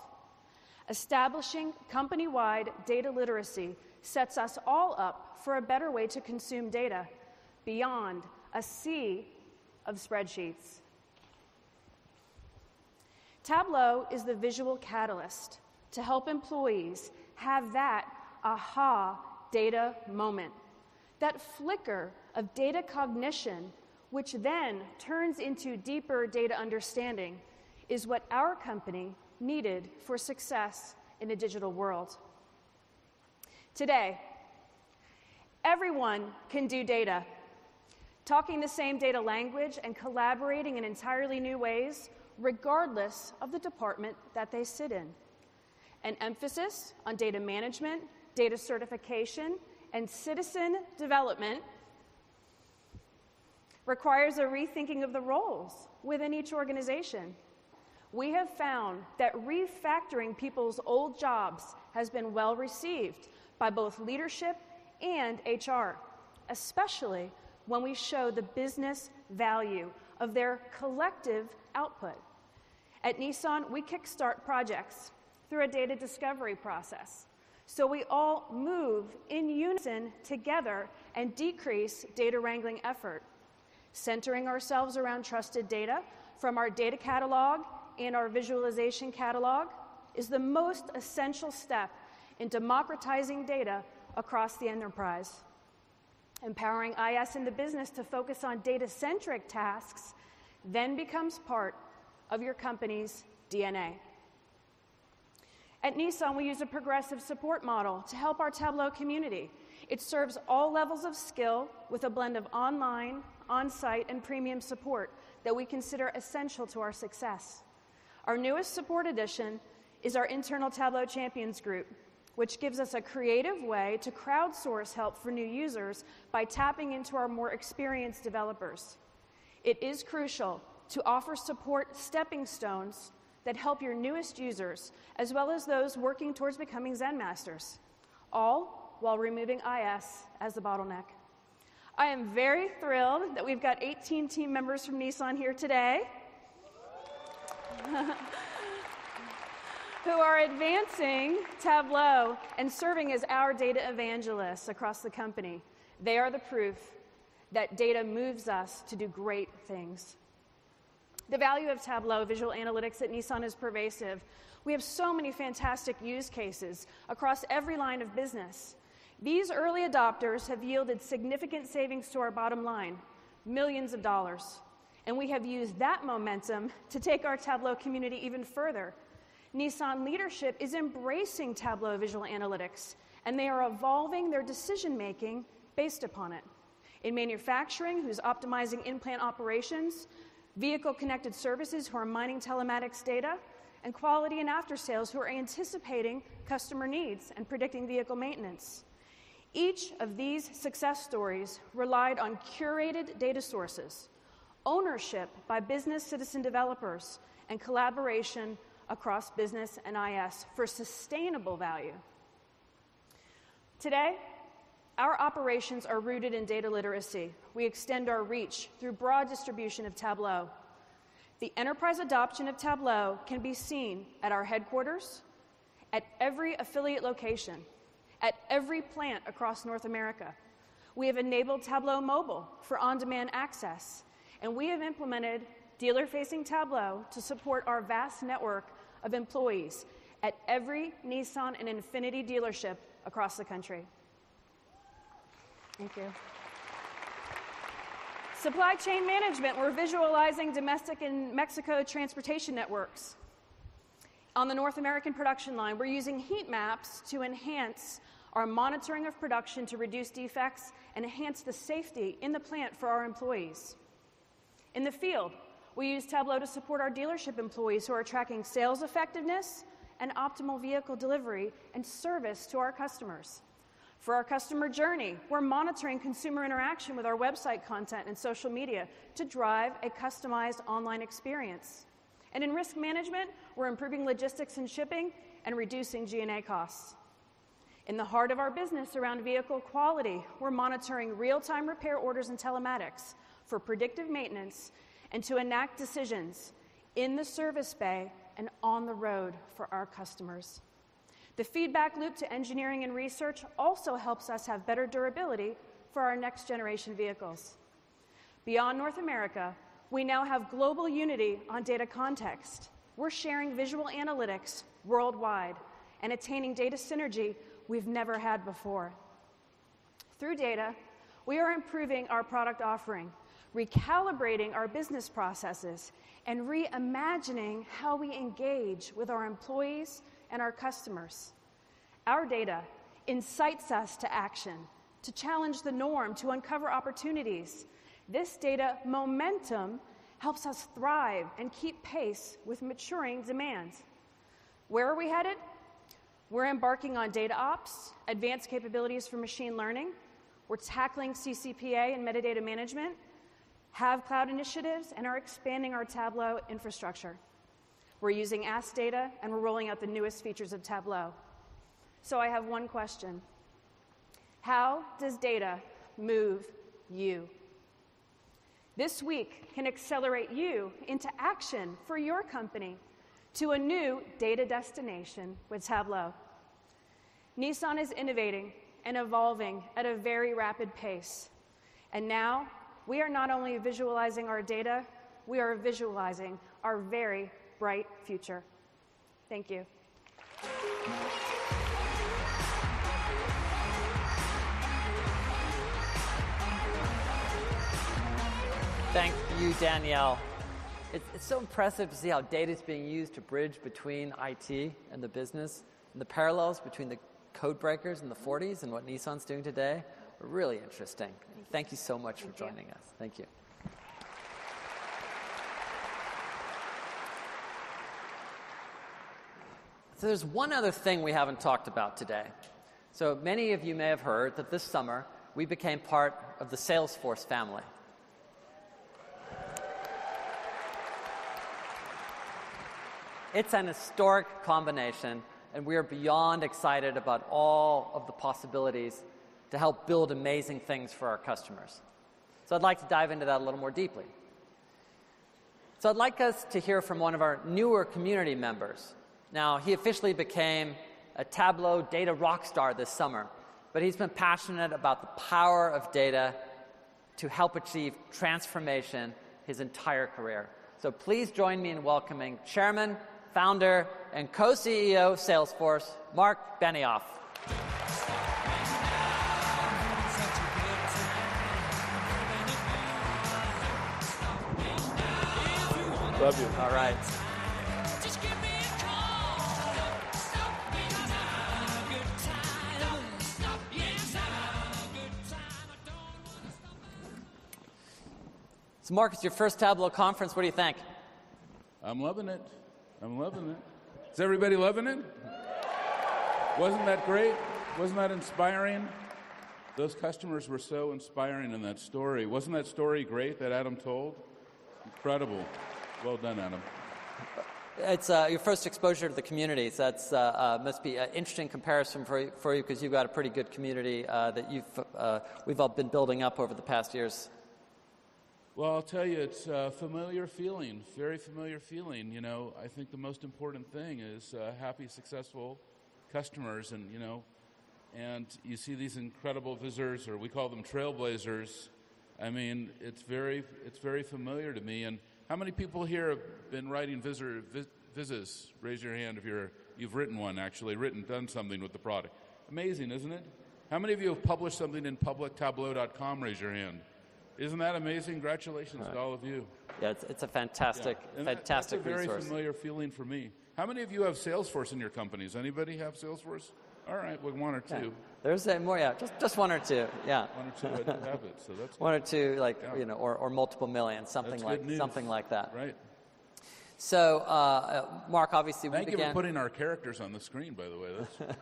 Establishing company wide data literacy sets us all up for a better way to consume data beyond a sea of spreadsheets. Tableau is the visual catalyst to help employees have that aha data moment, that flicker of data cognition, which then turns into deeper data understanding, is what our company needed for success in a digital world. Today, everyone can do data. Talking the same data language and collaborating in entirely new ways, regardless of the department that they sit in. An emphasis on data management, data certification, and citizen development requires a rethinking of the roles within each organization we have found that refactoring people's old jobs has been well received by both leadership and HR, especially when we show the business value of their collective output. At Nissan, we kickstart projects through a data discovery process. So we all move in unison together and decrease data wrangling effort, centering ourselves around trusted data from our data catalog and our visualization catalog is the most essential step in democratizing data across the enterprise. Empowering IS in the business to focus on data centric tasks then becomes part of your company's DNA. At Nissan, we use a progressive support model to help our Tableau community. It serves all levels of skill with a blend of online, on site, and premium support that we consider essential to our success. Our newest support addition is our internal Tableau Champions group, which gives us a creative way to crowdsource help for new users by tapping into our more experienced developers. It is crucial to offer support stepping stones that help your newest users, as well as those working towards becoming Zen masters, all while removing IS as the bottleneck. I am very thrilled that we've got 18 team members from Nissan here today. who are advancing Tableau and serving as our data evangelists across the company. They are the proof that data moves us to do great things. The value of Tableau visual analytics at Nissan is pervasive. We have so many fantastic use cases across every line of business. These early adopters have yielded significant savings to our bottom line, millions of dollars. And we have used that momentum to take our Tableau community even further. Nissan leadership is embracing Tableau visual analytics, and they are evolving their decision making based upon it. In manufacturing, who's optimizing in plant operations, vehicle connected services, who are mining telematics data, and quality and after sales, who are anticipating customer needs and predicting vehicle maintenance. Each of these success stories relied on curated data sources ownership by business citizen developers, and collaboration across business and IS for sustainable value. Today, our operations are rooted in data literacy. We extend our reach through broad distribution of Tableau. The enterprise adoption of Tableau can be seen at our headquarters at every affiliate location, at every plant across North America. We have enabled Tableau Mobile for on demand access, and we have implemented dealer facing Tableau to support our vast network of employees at every Nissan and Infiniti dealership across the country. Thank you. Supply chain management, we're visualizing domestic and Mexico transportation networks. On the North American production line, we're using heat maps to enhance our monitoring of production to reduce defects and enhance the safety in the plant for our employees. In the field, we use Tableau to support our dealership employees who are tracking sales effectiveness and optimal vehicle delivery and service to our customers. For our customer journey, we're monitoring consumer interaction with our website content and social media to drive a customized online experience. And in risk management, we're improving logistics and shipping and reducing G&A costs. In the heart of our business around vehicle quality, we're monitoring real-time repair orders and telematics for predictive maintenance and to enact decisions in the service bay and on the road for our customers. The feedback loop to engineering and research also helps us have better durability for our next generation vehicles. Beyond North America, we now have global unity on data context. We're sharing visual analytics worldwide and attaining data synergy we've never had before. Through data, we are improving our product offering, recalibrating our business processes, and reimagining how we engage with our employees and our customers. Our data incites us to action, to challenge the norm, to uncover opportunities. This data momentum helps us thrive and keep pace with maturing demands. Where are we headed? We're embarking on data ops, advanced capabilities for machine learning. We're tackling CCPA and metadata management, have cloud initiatives, and are expanding our Tableau infrastructure. We're using Ask Data, and we're rolling out the newest features of Tableau. So I have one question How does data move you? This week can accelerate you into action for your company to a new data destination with Tableau. Nissan is innovating and evolving at a very rapid pace. And now we are not only visualizing our data, we are visualizing our very bright future. Thank you. Thank you, Danielle. It's, it's so impressive to see how data is being used to bridge between IT and the business, and the parallels between the code breakers in the 40s and what Nissan's doing today really interesting. Thank you, Thank you so much Thank for joining you. us. Thank you. So there's one other thing we haven't talked about today. So many of you may have heard that this summer we became part of the Salesforce family. It's an historic combination, and we are beyond excited about all of the possibilities to help build amazing things for our customers. So I'd like to dive into that a little more deeply. So I'd like us to hear from one of our newer community members. Now, he officially became a Tableau data rock star this summer, but he's been passionate about the power of data to help achieve transformation his entire career. So please join me in welcoming Chairman founder, and co CEO of Salesforce, Marc Benioff. Love you. All right. So, Marcus, your first Tableau conference. What do you think? I'm loving it. I'm loving it. Is everybody loving it? Wasn't that great? Wasn't that inspiring? Those customers were so inspiring in that story. Wasn't that story great that Adam told? Incredible. Well done, Adam. It's uh, your first exposure to the community. So that's uh, uh, must be an interesting comparison for you, for you because you've got a pretty good community uh, that you've uh, we've all been building up over the past years. Well, I'll tell you, it's a familiar feeling, very familiar feeling. You know, I think the most important thing is a happy, successful customers, and you know, and you see these incredible visitors, or we call them trailblazers. I mean, it's very it's very familiar to me. And how many people here have been writing visitor vis, vizzes? Raise your hand if you're you've written one actually, written done something with the product. Amazing, isn't it? How many of you have published something in publictableau.com? Raise your hand. Isn't that amazing? Congratulations to all of you. Yeah, it's, it's a fantastic, Yeah. And that- that's a very resource. familiar feeling for me. How many of you have Salesforce in your companies? Anybody have Salesforce? All right, well, one or two. Yeah. There's a more, yeah, just, just one or two, yeah. One or two, I do have it, so that's one or two, like Yeah. you know, or, or multiple million, something That's like something like that. Right. So, uh, Marc, obviously, we Thank you began. for putting our characters on the screen, by the way.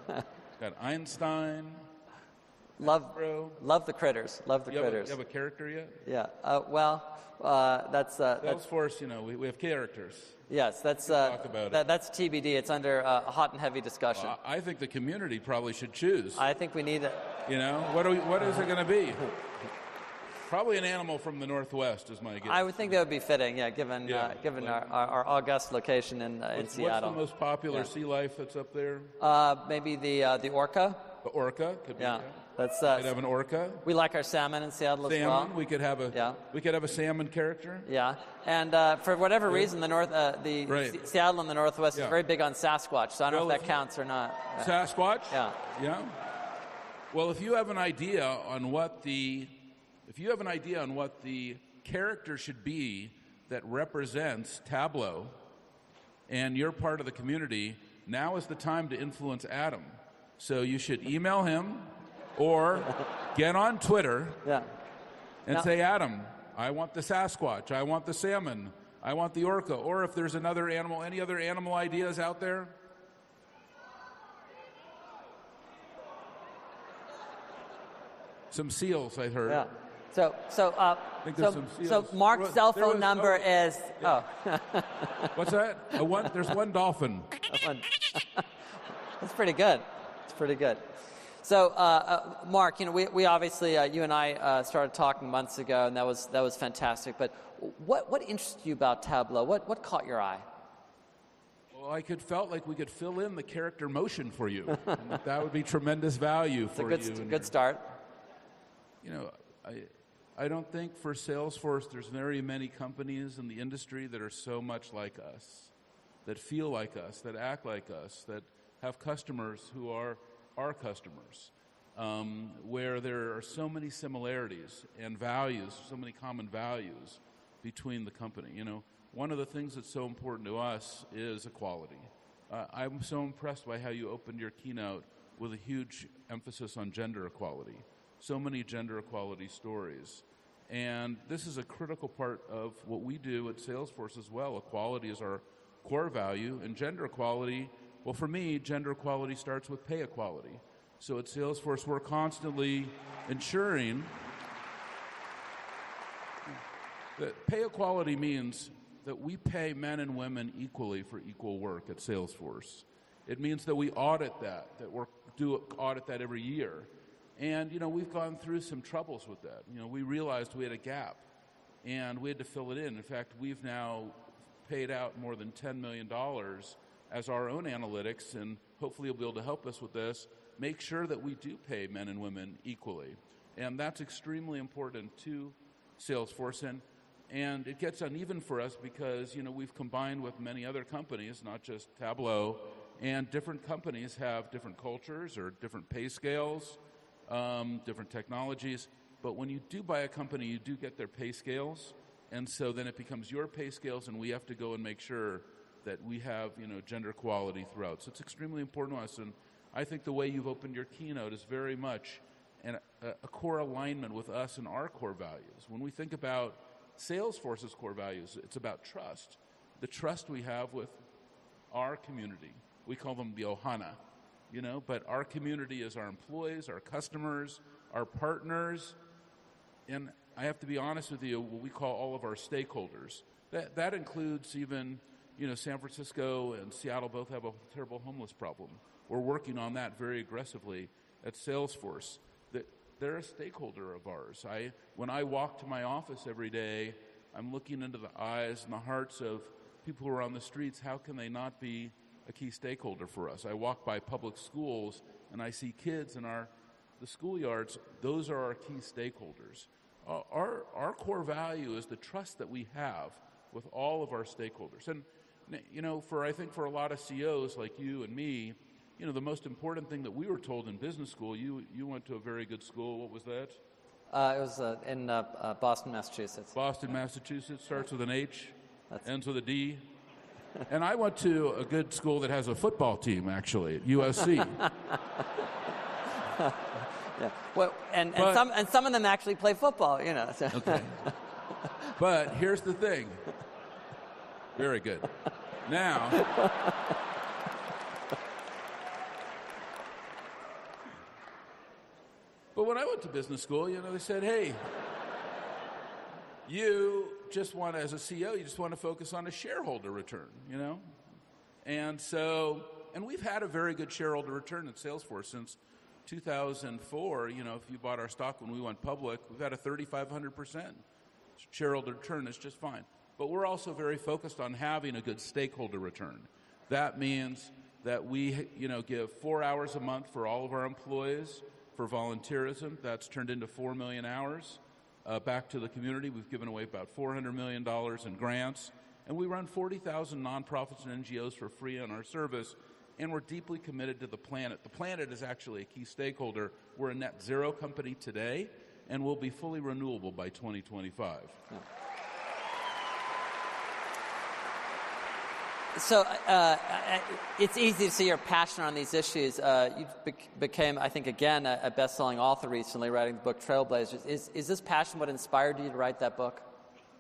That's got Einstein. love, love the critters. Love the You have, a, critters. you have a character yet? yeah. Uh, well, uh, that's uh, that's you know, we, we have characters. Yes, that's uh, talk about it. that, that's TBD. It's under uh, hot and heavy discussion. Well, I think the community probably should choose. I think we need it. You know, what, are we, what is it going to be? Probably an animal from the Northwest is my guess. I would think that would be fitting, yeah, given Yeah, uh, given like- our, our, august location in uh, in what's, Seattle. what's the most popular Yeah. sea life that's up there? Uh, maybe the uh, the orca. The orca could be. Yeah, that's. Uh, Could have an orca. We like our salmon in Seattle as well. Salmon. We could have a. Yeah. We could have a salmon character. Yeah, and uh, for whatever Yeah. reason, the north, uh, the Right. Se- Seattle and the Northwest Yeah. is very big on Sasquatch. So I don't know if that counts or not. Sasquatch? Yeah. Yeah. Well, if you have an idea on what the if you have an idea on what the character should be that represents Tableau and you're part of the community, now is the time to influence Adam. So you should email him or get on Twitter yeah. and Now- say, Adam, I want the Sasquatch, I want the salmon, I want the orca, or if there's another animal, any other animal ideas out there? Some seals, I heard. Yeah. So so uh, so, so. Marc's There cell was- phone number is oh. What's that? A one, there's one dolphin. That's pretty good. It's pretty good. So, uh, uh, Marc, you know, we, we obviously, uh, you and I uh, started talking months ago, and that was that was fantastic. But what what interests you about Tableau? What what caught your eye? Well, I could felt like we could fill in the character motion for you. and that would be tremendous value It's a for good you. st- good your- start. You know, I I don't think for Salesforce there's very many companies in the industry that are so much like us, that feel like us, that act like us, that have customers who are our customers, um, where there are so many similarities and values, so many common values between the company. You know, one of the things that's so important to us is equality. Uh, I'm so impressed by how you opened your keynote with a huge emphasis on gender equality. So many gender equality stories. And this is a critical part of what we do at Salesforce as well. Equality is our core value, and gender equality, well, for me, gender equality starts with pay equality. So at Salesforce, we're constantly ensuring that pay equality means that we pay men and women equally for equal work at Salesforce. It means that we audit that, that we do audit that every year. And, you know, we've gone through some troubles with that. You know, we realized we had a gap and we had to fill it in. In fact, we've now paid out more than $10 million as our own analytics, and hopefully you'll be able to help us with this, make sure that we do pay men and women equally. And that's extremely important to Salesforce. And, and it gets uneven for us because, you know, we've combined with many other companies, not just Tableau, and different companies have different cultures or different pay scales, um, different technologies. But when you do buy a company, you do get their pay scales. And so then it becomes your pay scales, and we have to go and make sure that we have, you know, gender equality throughout. So it's extremely important to us. And I think the way you've opened your keynote is very much an, a, a core alignment with us and our core values. When we think about Salesforce's core values, it's about trust. The trust we have with our community. We call them the Ohana, you know, but our community is our employees, our customers, our partners, and I have to be honest with you, what we call all of our stakeholders. That, that includes even, you know, San Francisco and Seattle both have a terrible homeless problem. We're working on that very aggressively at Salesforce. That they're a stakeholder of ours. I, when I walk to my office every day, I'm looking into the eyes and the hearts of people who are on the streets. How can they not be a key stakeholder for us. I walk by public schools and I see kids in our the schoolyards. Those are our key stakeholders. Uh, our our core value is the trust that we have with all of our stakeholders. And you know, for I think for a lot of CEOs like you and me, you know, the most important thing that we were told in business school. You you went to a very good school. What was that? Uh, it was uh, in uh, uh, Boston, Massachusetts. Boston, Massachusetts starts with an H, ends with a D. and I went to a good school that has a football team, actually, at USC. yeah. Well, and, and But- some and some of them actually play football. You know. so- Okay. but here's the thing. Very good. Now, but when I went to business school, you know, they said, hey, you just want as a CEO, you just want to focus on a shareholder return, you know? And so, and we've had a very good shareholder return at Salesforce since 2004. You know, if you bought our stock when we went public, we've had a 3,500% shareholder return. It's just fine. But we're also very focused on having a good stakeholder return. That means that we, you know, give four hours a month for all of our employees for volunteerism. That's turned into four million hours uh, back to the community. We've given away about $400 million in grants. And we run 40,000 nonprofits and NGOs for free on our service. And we're deeply committed to the planet. The planet is actually a key stakeholder. We're a net zero company today, and we'll be fully renewable by 2025. So uh, it's easy to see your passion on these issues. Uh, you bec- became, I think, again, a, a best-selling author recently, writing the book Trailblazers. Is, is this passion what inspired you to write that book?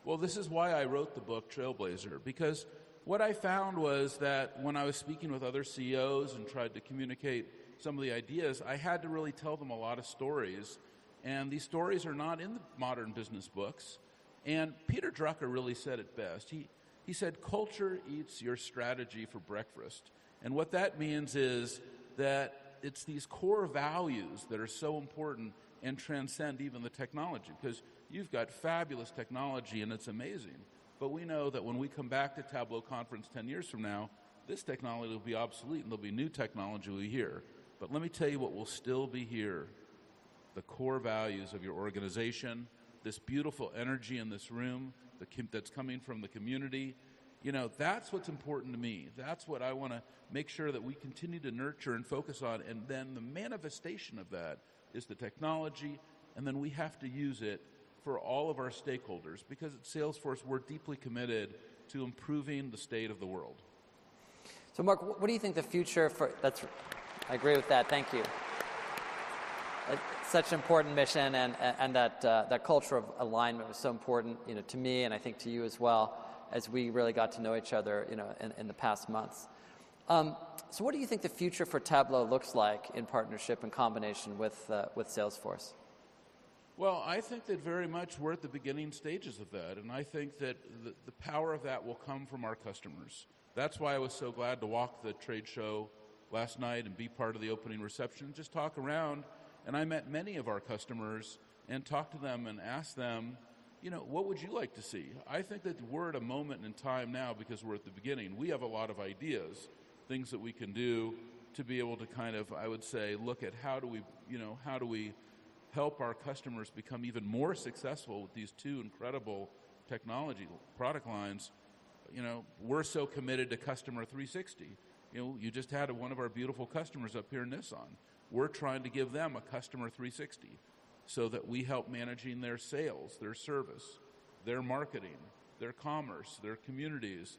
Well, this is why I wrote the book Trailblazer, because what I found was that when I was speaking with other CEOs and tried to communicate some of the ideas, I had to really tell them a lot of stories. And these stories are not in the modern business books. And Peter Drucker really said it best. He, he said, Culture eats your strategy for breakfast. And what that means is that it's these core values that are so important and transcend even the technology. Because you've got fabulous technology and it's amazing. But we know that when we come back to Tableau Conference 10 years from now, this technology will be obsolete and there'll be new technology hear. But let me tell you what will still be here the core values of your organization, this beautiful energy in this room the com- that's coming from the community. You know, that's what's important to me. That's what I want to make sure that we continue to nurture and focus on. And then the manifestation of that is the technology, and then we have to use it for all of our stakeholders because at Salesforce, we're deeply committed to improving the state of the world. So, Marc, what do you think the future for? That's, I agree with that. Thank you. Such an important mission, and and that uh, that culture of alignment was so important, you know, to me, and I think to you as well, as we really got to know each other, you know, in, in the past months. Um, so, what do you think the future for Tableau looks like in partnership and combination with uh, with Salesforce? Well, I think that very much we're at the beginning stages of that, and I think that the, the power of that will come from our customers. That's why I was so glad to walk the trade show last night and be part of the opening reception, just talk around. And I met many of our customers and talked to them and asked them, you know, what would you like to see? I think that we're at a moment in time now because we're at the beginning. We have a lot of ideas, things that we can do to be able to kind of, I would say, look at how do we, you know, how do we help our customers become even more successful with these two incredible technology product lines. You know, we're so committed to customer 360. You know, you just had one of our beautiful customers up here, Nissan. We're trying to give them a customer 360 so that we help managing their sales, their service, their marketing, their commerce, their communities,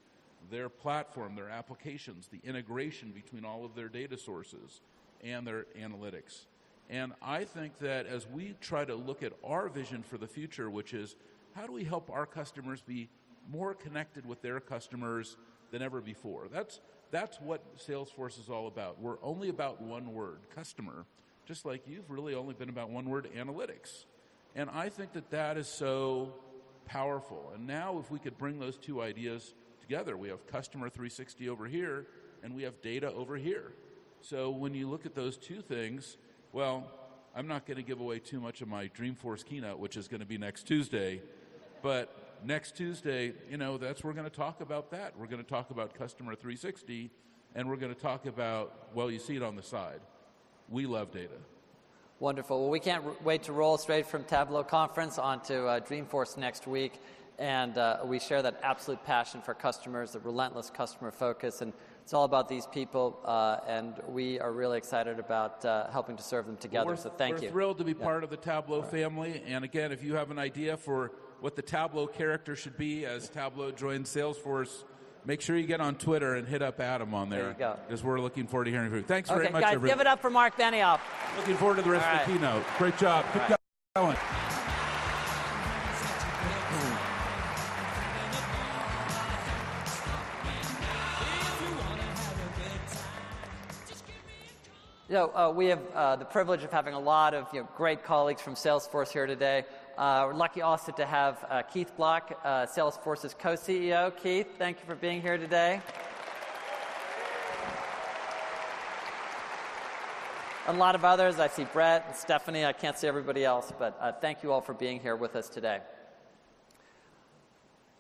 their platform, their applications, the integration between all of their data sources and their analytics. And I think that as we try to look at our vision for the future, which is how do we help our customers be more connected with their customers than ever before? That's, that's what Salesforce is all about. We're only about one word, customer, just like you've really only been about one word, analytics. And I think that that is so powerful. And now, if we could bring those two ideas together, we have customer 360 over here, and we have data over here. So when you look at those two things, well, I'm not going to give away too much of my Dreamforce keynote, which is going to be next Tuesday. But next Tuesday, you know, that's we're going to talk about that. We're going to talk about customer 360, and we're going to talk about, well, you see it on the side. We love data. Wonderful. Well, we can't r- wait to roll straight from Tableau Conference onto uh, Dreamforce next week. And uh, we share that absolute passion for customers, the relentless customer focus. And it's all about these people. Uh, and we are really excited about uh, helping to serve them together. We're, so thank we're you. thrilled to be Yeah. part of the Tableau family. And again, if you have an idea for what the Tableau character should be as Tableau joins Salesforce, make sure you get on Twitter and hit up Adam on There there. you go. Because we're looking forward to hearing from you. Thanks okay, very much, guys, everybody. give it up for Marc Benioff. Looking forward to the rest All of the keynote. Great job. Keep All right. going. Know, uh, we have uh, the privilege of having a lot of you know, great colleagues from Salesforce here today. Uh, we're lucky also to have uh, Keith Block, uh, Salesforce's co-CEO. Keith, thank you for being here today. A lot of others. I see Brett and Stephanie. I can't see everybody else, but uh, thank you all for being here with us today.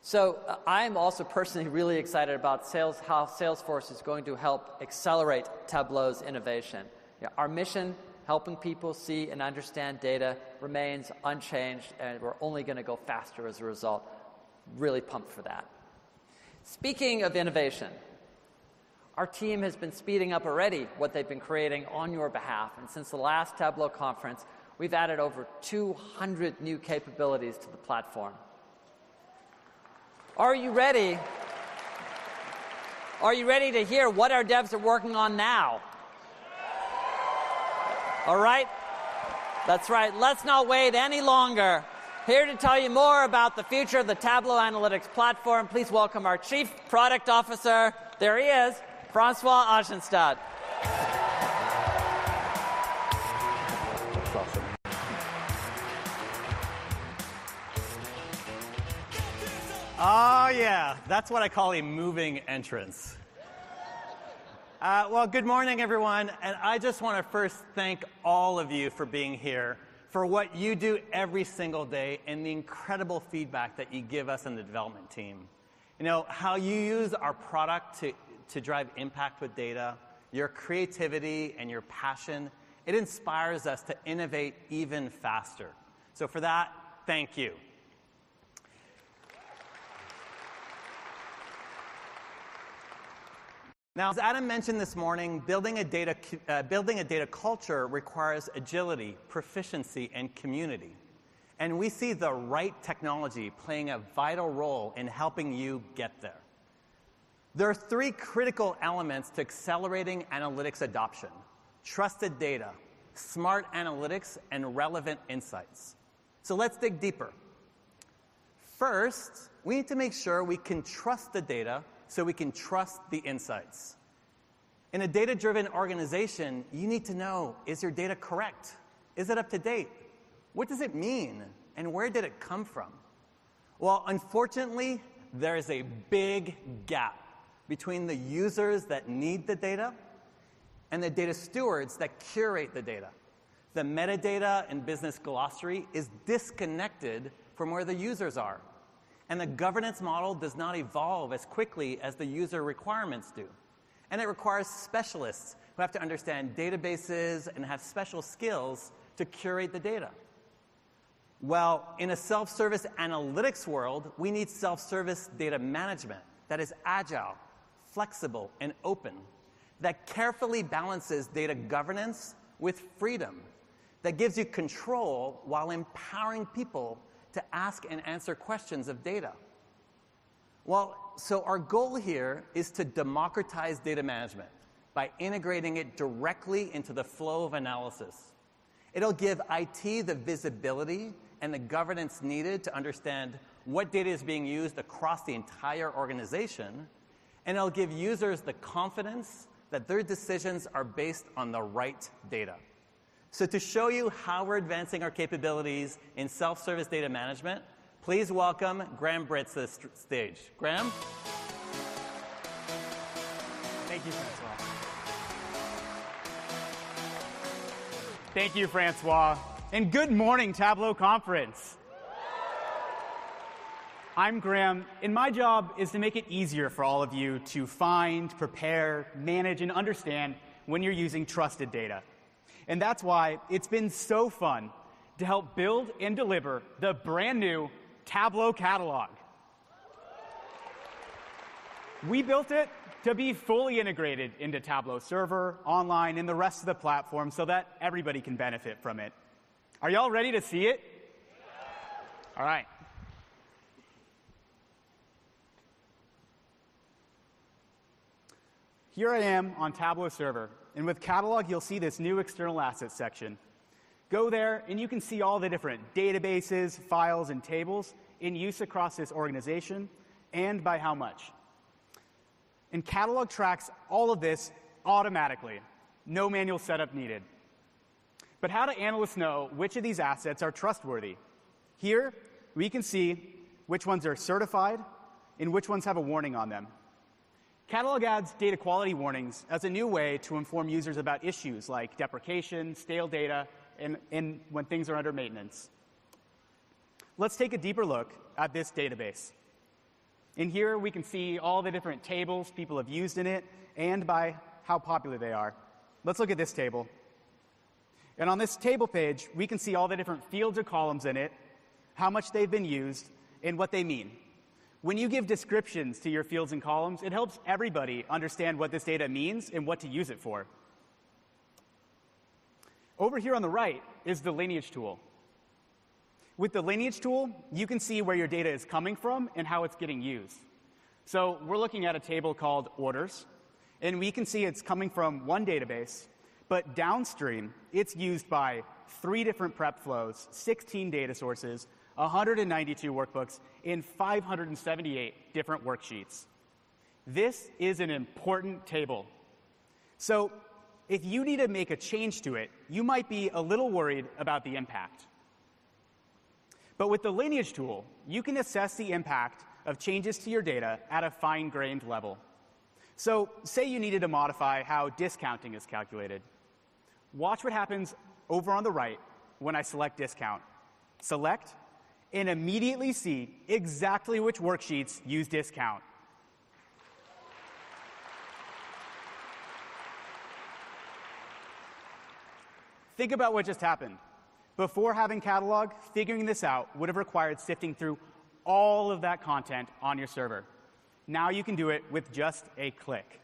So uh, I'm also personally really excited about sales, how Salesforce is going to help accelerate Tableau's innovation. Our mission, helping people see and understand data, remains unchanged, and we're only going to go faster as a result. Really pumped for that. Speaking of innovation, our team has been speeding up already what they've been creating on your behalf. And since the last Tableau conference, we've added over 200 new capabilities to the platform. Are you ready? Are you ready to hear what our devs are working on now? All right? That's right. Let's not wait any longer. Here to tell you more about the future of the Tableau Analytics platform, please welcome our Chief Product Officer. There he is, Francois Ajenstat. Oh, yeah. That's what I call a moving entrance. Uh, well, good morning, everyone. And I just want to first thank all of you for being here, for what you do every single day, and the incredible feedback that you give us in the development team. You know, how you use our product to, to drive impact with data, your creativity and your passion, it inspires us to innovate even faster. So, for that, thank you. Now, as Adam mentioned this morning, building a data, uh, building a data culture requires agility, proficiency, and community. And we see the right technology playing a vital role in helping you get there. There are three critical elements to accelerating analytics adoption trusted data, smart analytics, and relevant insights. So let's dig deeper. First, we need to make sure we can trust the data so we can trust the insights. In a data driven organization, you need to know is your data correct? Is it up to date? What does it mean? And where did it come from? Well, unfortunately, there is a big gap between the users that need the data and the data stewards that curate the data. The metadata and business glossary is disconnected from where the users are. And the governance model does not evolve as quickly as the user requirements do. And it requires specialists who have to understand databases and have special skills to curate the data. Well, in a self service analytics world, we need self service data management that is agile, flexible, and open, that carefully balances data governance with freedom, that gives you control while empowering people to ask and answer questions of data. Well, so our goal here is to democratize data management by integrating it directly into the flow of analysis. It'll give IT the visibility and the governance needed to understand what data is being used across the entire organization, and it'll give users the confidence that their decisions are based on the right data. So, to show you how we're advancing our capabilities in self service data management, please welcome Graham Britz to the st- stage. Graham? Thank you, Francois. Thank you, Francois. And good morning, Tableau Conference. I'm Graham, and my job is to make it easier for all of you to find, prepare, manage, and understand when you're using trusted data. And that's why it's been so fun to help build and deliver the brand new Tableau catalog. We built it to be fully integrated into Tableau Server, online, and the rest of the platform so that everybody can benefit from it. Are y'all ready to see it? All right. Here I am on Tableau Server, and with Catalog, you'll see this new external assets section. Go there, and you can see all the different databases, files, and tables in use across this organization and by how much. And Catalog tracks all of this automatically, no manual setup needed. But how do analysts know which of these assets are trustworthy? Here, we can see which ones are certified and which ones have a warning on them. Catalog adds data quality warnings as a new way to inform users about issues like deprecation, stale data, and, and when things are under maintenance. Let's take a deeper look at this database. In here, we can see all the different tables people have used in it and by how popular they are. Let's look at this table. And on this table page, we can see all the different fields or columns in it, how much they've been used, and what they mean. When you give descriptions to your fields and columns, it helps everybody understand what this data means and what to use it for. Over here on the right is the lineage tool. With the lineage tool, you can see where your data is coming from and how it's getting used. So we're looking at a table called orders, and we can see it's coming from one database, but downstream, it's used by three different prep flows, 16 data sources, 192 workbooks, in 578 different worksheets. This is an important table. So if you need to make a change to it, you might be a little worried about the impact. But with the lineage tool, you can assess the impact of changes to your data at a fine grained level. So, say you needed to modify how discounting is calculated. Watch what happens over on the right when I select discount. Select and immediately see exactly which worksheets use discount. Think about what just happened. Before having catalog, figuring this out would have required sifting through all of that content on your server. Now you can do it with just a click.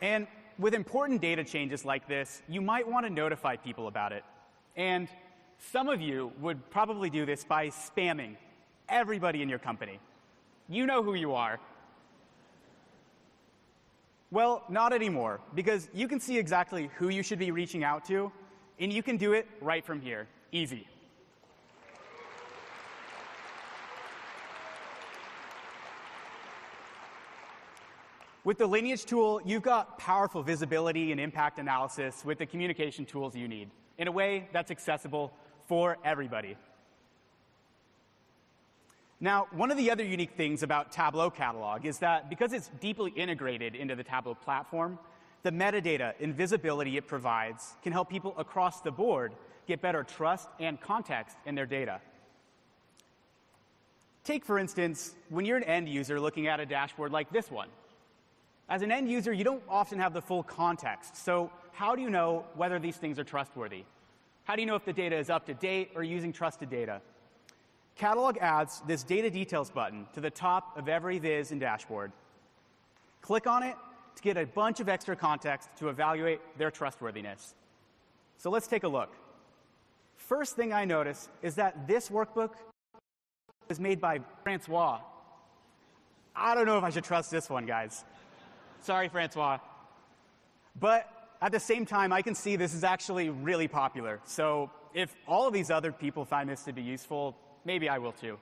And with important data changes like this, you might want to notify people about it. And some of you would probably do this by spamming everybody in your company. You know who you are. Well, not anymore, because you can see exactly who you should be reaching out to, and you can do it right from here. Easy. With the Lineage tool, you've got powerful visibility and impact analysis with the communication tools you need in a way that's accessible for everybody. Now, one of the other unique things about Tableau Catalog is that because it's deeply integrated into the Tableau platform, the metadata and visibility it provides can help people across the board get better trust and context in their data. Take, for instance, when you're an end user looking at a dashboard like this one. As an end user, you don't often have the full context. So, how do you know whether these things are trustworthy? How do you know if the data is up to date or using trusted data? Catalog adds this data details button to the top of every viz and dashboard. Click on it to get a bunch of extra context to evaluate their trustworthiness. So let's take a look. First thing I notice is that this workbook is made by Francois. I don't know if I should trust this one, guys. Sorry, Francois. But at the same time, I can see this is actually really popular. So if all of these other people find this to be useful, maybe I will too.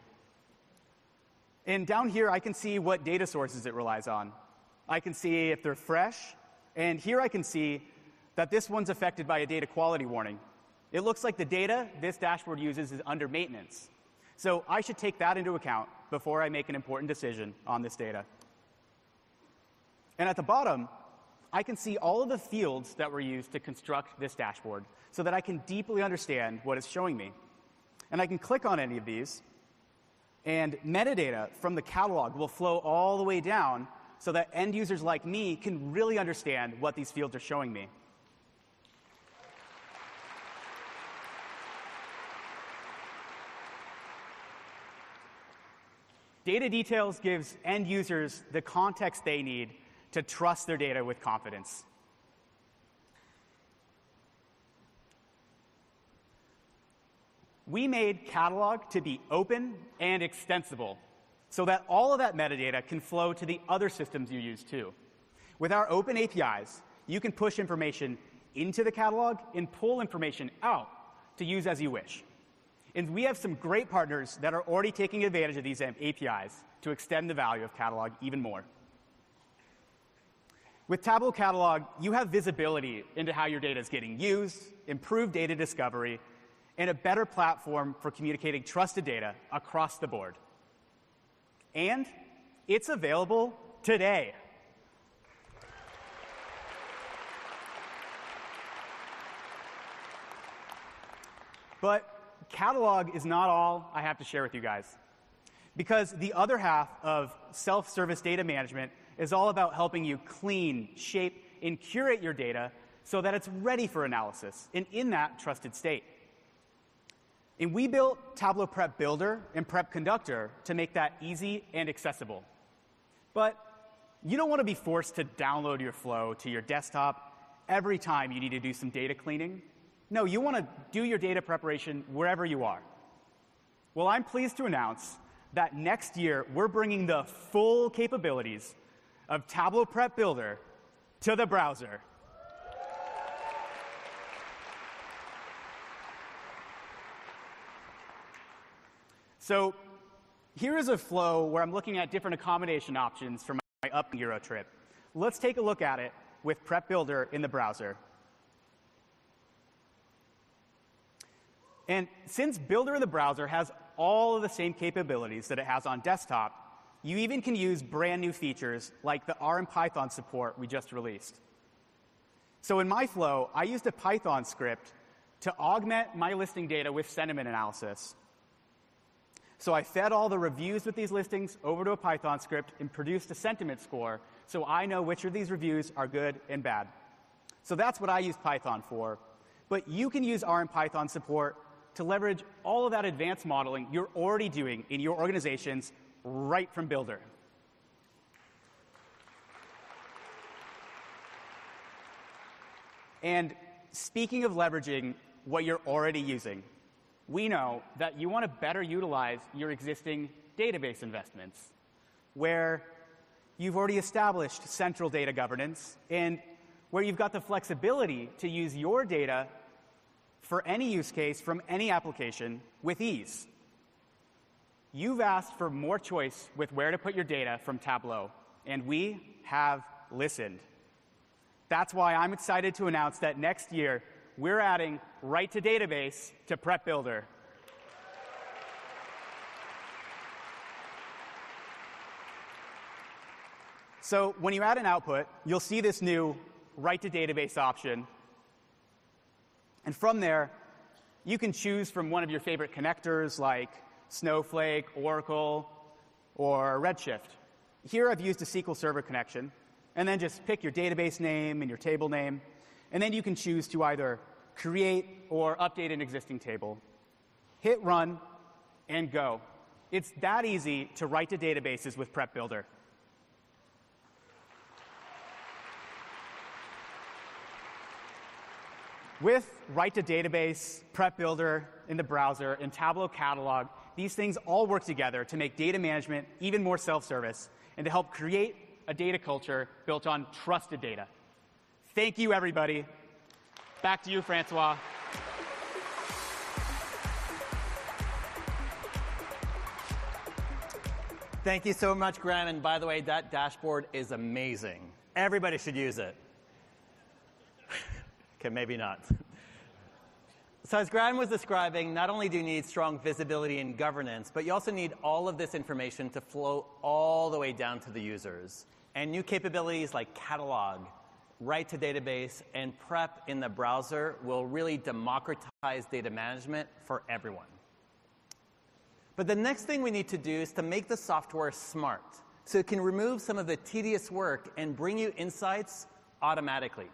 And down here, I can see what data sources it relies on. I can see if they're fresh, and here I can see that this one's affected by a data quality warning. It looks like the data this dashboard uses is under maintenance. So I should take that into account before I make an important decision on this data. And at the bottom, I can see all of the fields that were used to construct this dashboard so that I can deeply understand what it's showing me. And I can click on any of these, and metadata from the catalog will flow all the way down so that end users like me can really understand what these fields are showing me. Data details gives end users the context they need to trust their data with confidence. We made Catalog to be open and extensible so that all of that metadata can flow to the other systems you use too. With our open APIs, you can push information into the catalog and pull information out to use as you wish. And we have some great partners that are already taking advantage of these APIs to extend the value of Catalog even more. With Tableau Catalog, you have visibility into how your data is getting used, improved data discovery, and a better platform for communicating trusted data across the board. And it's available today. But catalog is not all I have to share with you guys. Because the other half of self service data management is all about helping you clean, shape, and curate your data so that it's ready for analysis and in that trusted state. And we built Tableau Prep Builder and Prep Conductor to make that easy and accessible. But you don't want to be forced to download your flow to your desktop every time you need to do some data cleaning. No, you want to do your data preparation wherever you are. Well, I'm pleased to announce that next year we're bringing the full capabilities of Tableau Prep Builder to the browser. So here is a flow where I'm looking at different accommodation options for my up Euro trip. Let's take a look at it with Prep Builder in the browser. And since Builder in the browser has all of the same capabilities that it has on desktop, you even can use brand new features like the R and Python support we just released. So in my flow, I used a Python script to augment my listing data with sentiment analysis. So I fed all the reviews with these listings over to a Python script and produced a sentiment score so I know which of these reviews are good and bad. So that's what I use Python for. But you can use R and Python support to leverage all of that advanced modeling you're already doing in your organizations right from Builder. And speaking of leveraging what you're already using, we know that you want to better utilize your existing database investments where you've already established central data governance and where you've got the flexibility to use your data for any use case from any application with ease. You've asked for more choice with where to put your data from Tableau, and we have listened. That's why I'm excited to announce that next year we're adding Write to Database to Prep Builder. So when you add an output, you'll see this new Write to Database option. And from there, you can choose from one of your favorite connectors like Snowflake, Oracle, or Redshift. Here I've used a SQL Server connection, and then just pick your database name and your table name, and then you can choose to either create or update an existing table. Hit run and go. It's that easy to write to databases with Prep Builder. With Write to Database, Prep Builder in the browser, and Tableau Catalog, these things all work together to make data management even more self service and to help create a data culture built on trusted data. Thank you, everybody. Back to you, Francois. Thank you so much, Graham. And by the way, that dashboard is amazing. Everybody should use it. okay, maybe not. So, as Graham was describing, not only do you need strong visibility and governance, but you also need all of this information to flow all the way down to the users. And new capabilities like catalog write to database, and prep in the browser will really democratize data management for everyone. But the next thing we need to do is to make the software smart so it can remove some of the tedious work and bring you insights automatically.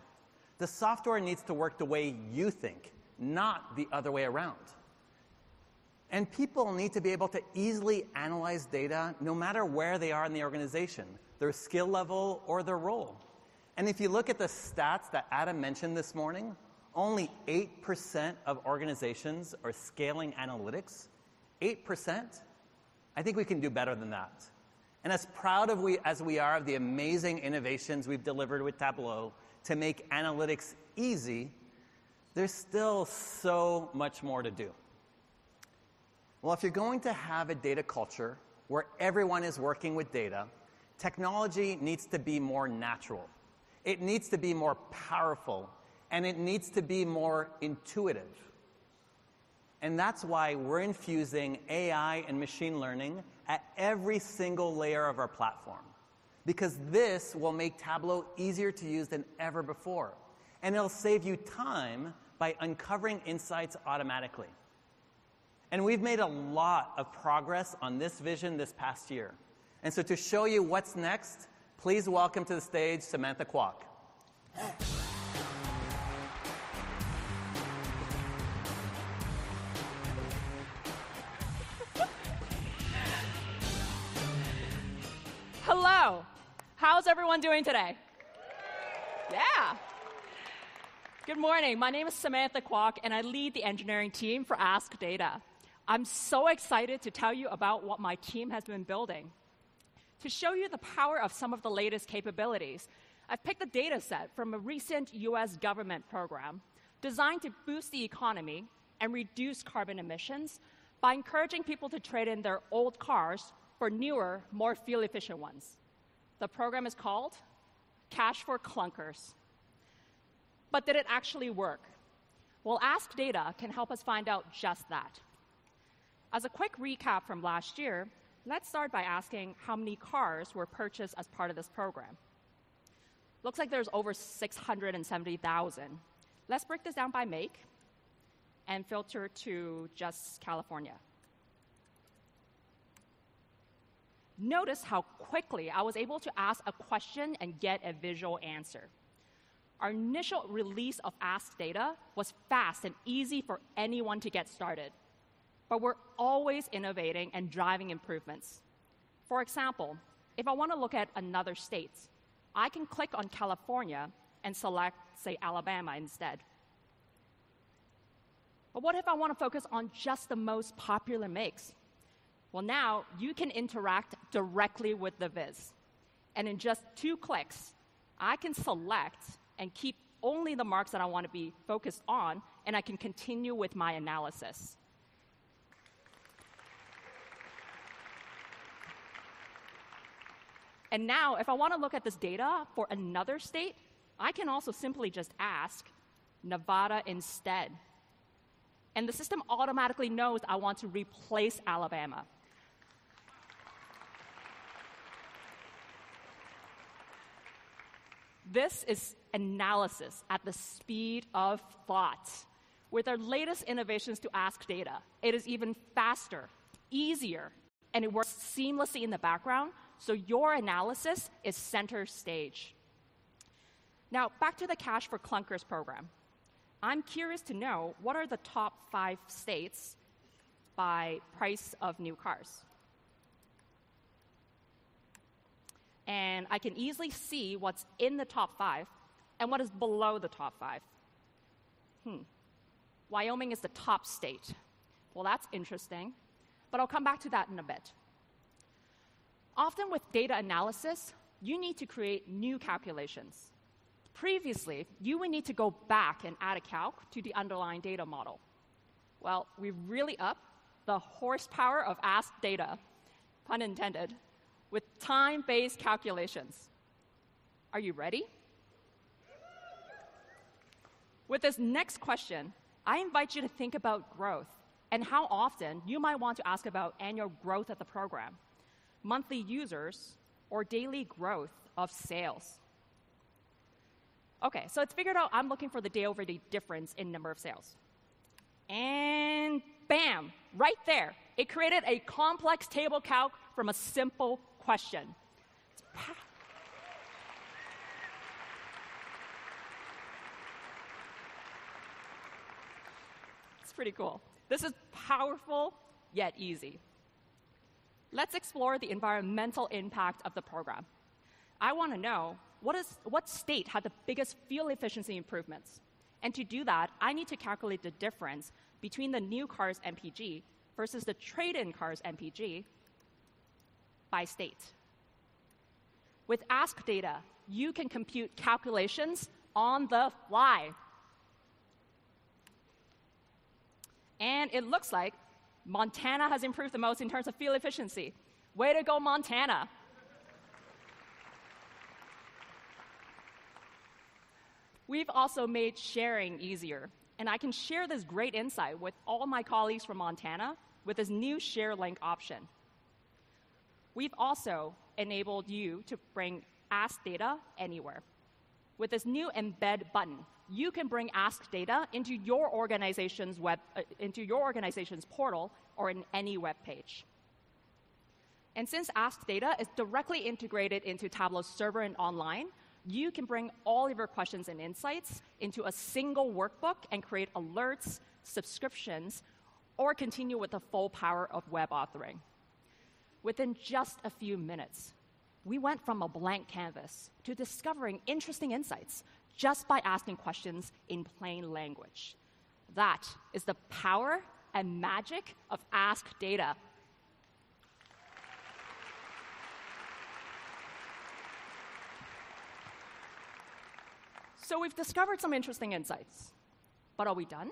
The software needs to work the way you think, not the other way around. And people need to be able to easily analyze data no matter where they are in the organization, their skill level or their role. And if you look at the stats that Adam mentioned this morning, only 8% of organizations are scaling analytics. 8%? I think we can do better than that. And as proud of we, as we are of the amazing innovations we've delivered with Tableau to make analytics easy, there's still so much more to do. Well, if you're going to have a data culture where everyone is working with data, technology needs to be more natural. It needs to be more powerful, and it needs to be more intuitive. And that's why we're infusing AI and machine learning at every single layer of our platform. Because this will make Tableau easier to use than ever before. And it'll save you time by uncovering insights automatically. And we've made a lot of progress on this vision this past year. And so to show you what's next, Please welcome to the stage Samantha Kwok. Hello. How's everyone doing today? Yeah. Good morning. My name is Samantha Kwok, and I lead the engineering team for Ask Data. I'm so excited to tell you about what my team has been building. To show you the power of some of the latest capabilities, I've picked a data set from a recent US government program designed to boost the economy and reduce carbon emissions by encouraging people to trade in their old cars for newer, more fuel efficient ones. The program is called Cash for Clunkers. But did it actually work? Well, Ask Data can help us find out just that. As a quick recap from last year, let's start by asking how many cars were purchased as part of this program. Looks like there's over 670,000. Let's break this down by make and filter to just California. Notice how quickly I was able to ask a question and get a visual answer. Our initial release of Ask Data was fast and easy for anyone to get started. But we're always innovating and driving improvements. For example, if I want to look at another state, I can click on California and select, say, Alabama instead. But what if I want to focus on just the most popular makes? Well, now you can interact directly with the viz. And in just two clicks, I can select and keep only the marks that I want to be focused on, and I can continue with my analysis. And now, if I want to look at this data for another state, I can also simply just ask Nevada instead. And the system automatically knows I want to replace Alabama. This is analysis at the speed of thought. With our latest innovations to ask data, it is even faster, easier, and it works seamlessly in the background so your analysis is center stage. Now, back to the Cash for Clunkers program. I'm curious to know what are the top five states by price of new cars? And I can easily see what's in the top five and what is below the top five. Hmm. Wyoming is the top state. Well, that's interesting, but I'll come back to that in a bit. Often with data analysis, you need to create new calculations. Previously, you would need to go back and add a calc to the underlying data model. Well, we've really up the horsepower of Ask Data, pun intended, with time based calculations. Are you ready? With this next question, I invite you to think about growth and how often you might want to ask about annual growth of the program monthly users, or daily growth of sales. Okay, so it's figured out I'm looking for the day over day difference in number of sales. And bam, right there, it created a complex table calc from a simple question. It's pretty cool. This is powerful yet easy. Let's explore the environmental impact of the program. I want to know what, is, what state had the biggest fuel efficiency improvements. And to do that, I need to calculate the difference between the new car's MPG versus the trade in car's MPG by state. With Ask Data, you can compute calculations on the fly. And it looks like Montana has improved the most in terms of fuel efficiency. Way to go, Montana! We've also made sharing easier, and I can share this great insight with all my colleagues from Montana with this new share link option. We've also enabled you to bring Ask Data anywhere. With this new embed button, you can bring Ask Data into your organization's web, uh, into your organization's portal or in any web page. And since Ask Data is directly integrated into Tableau's server and online, you can bring all of your questions and insights into a single workbook and create alerts, subscriptions, or continue with the full power of web authoring. Within just a few minutes, we went from a blank canvas to discovering interesting insights just by asking questions in plain language. That is the power and magic of Ask Data. So we've discovered some interesting insights. But are we done?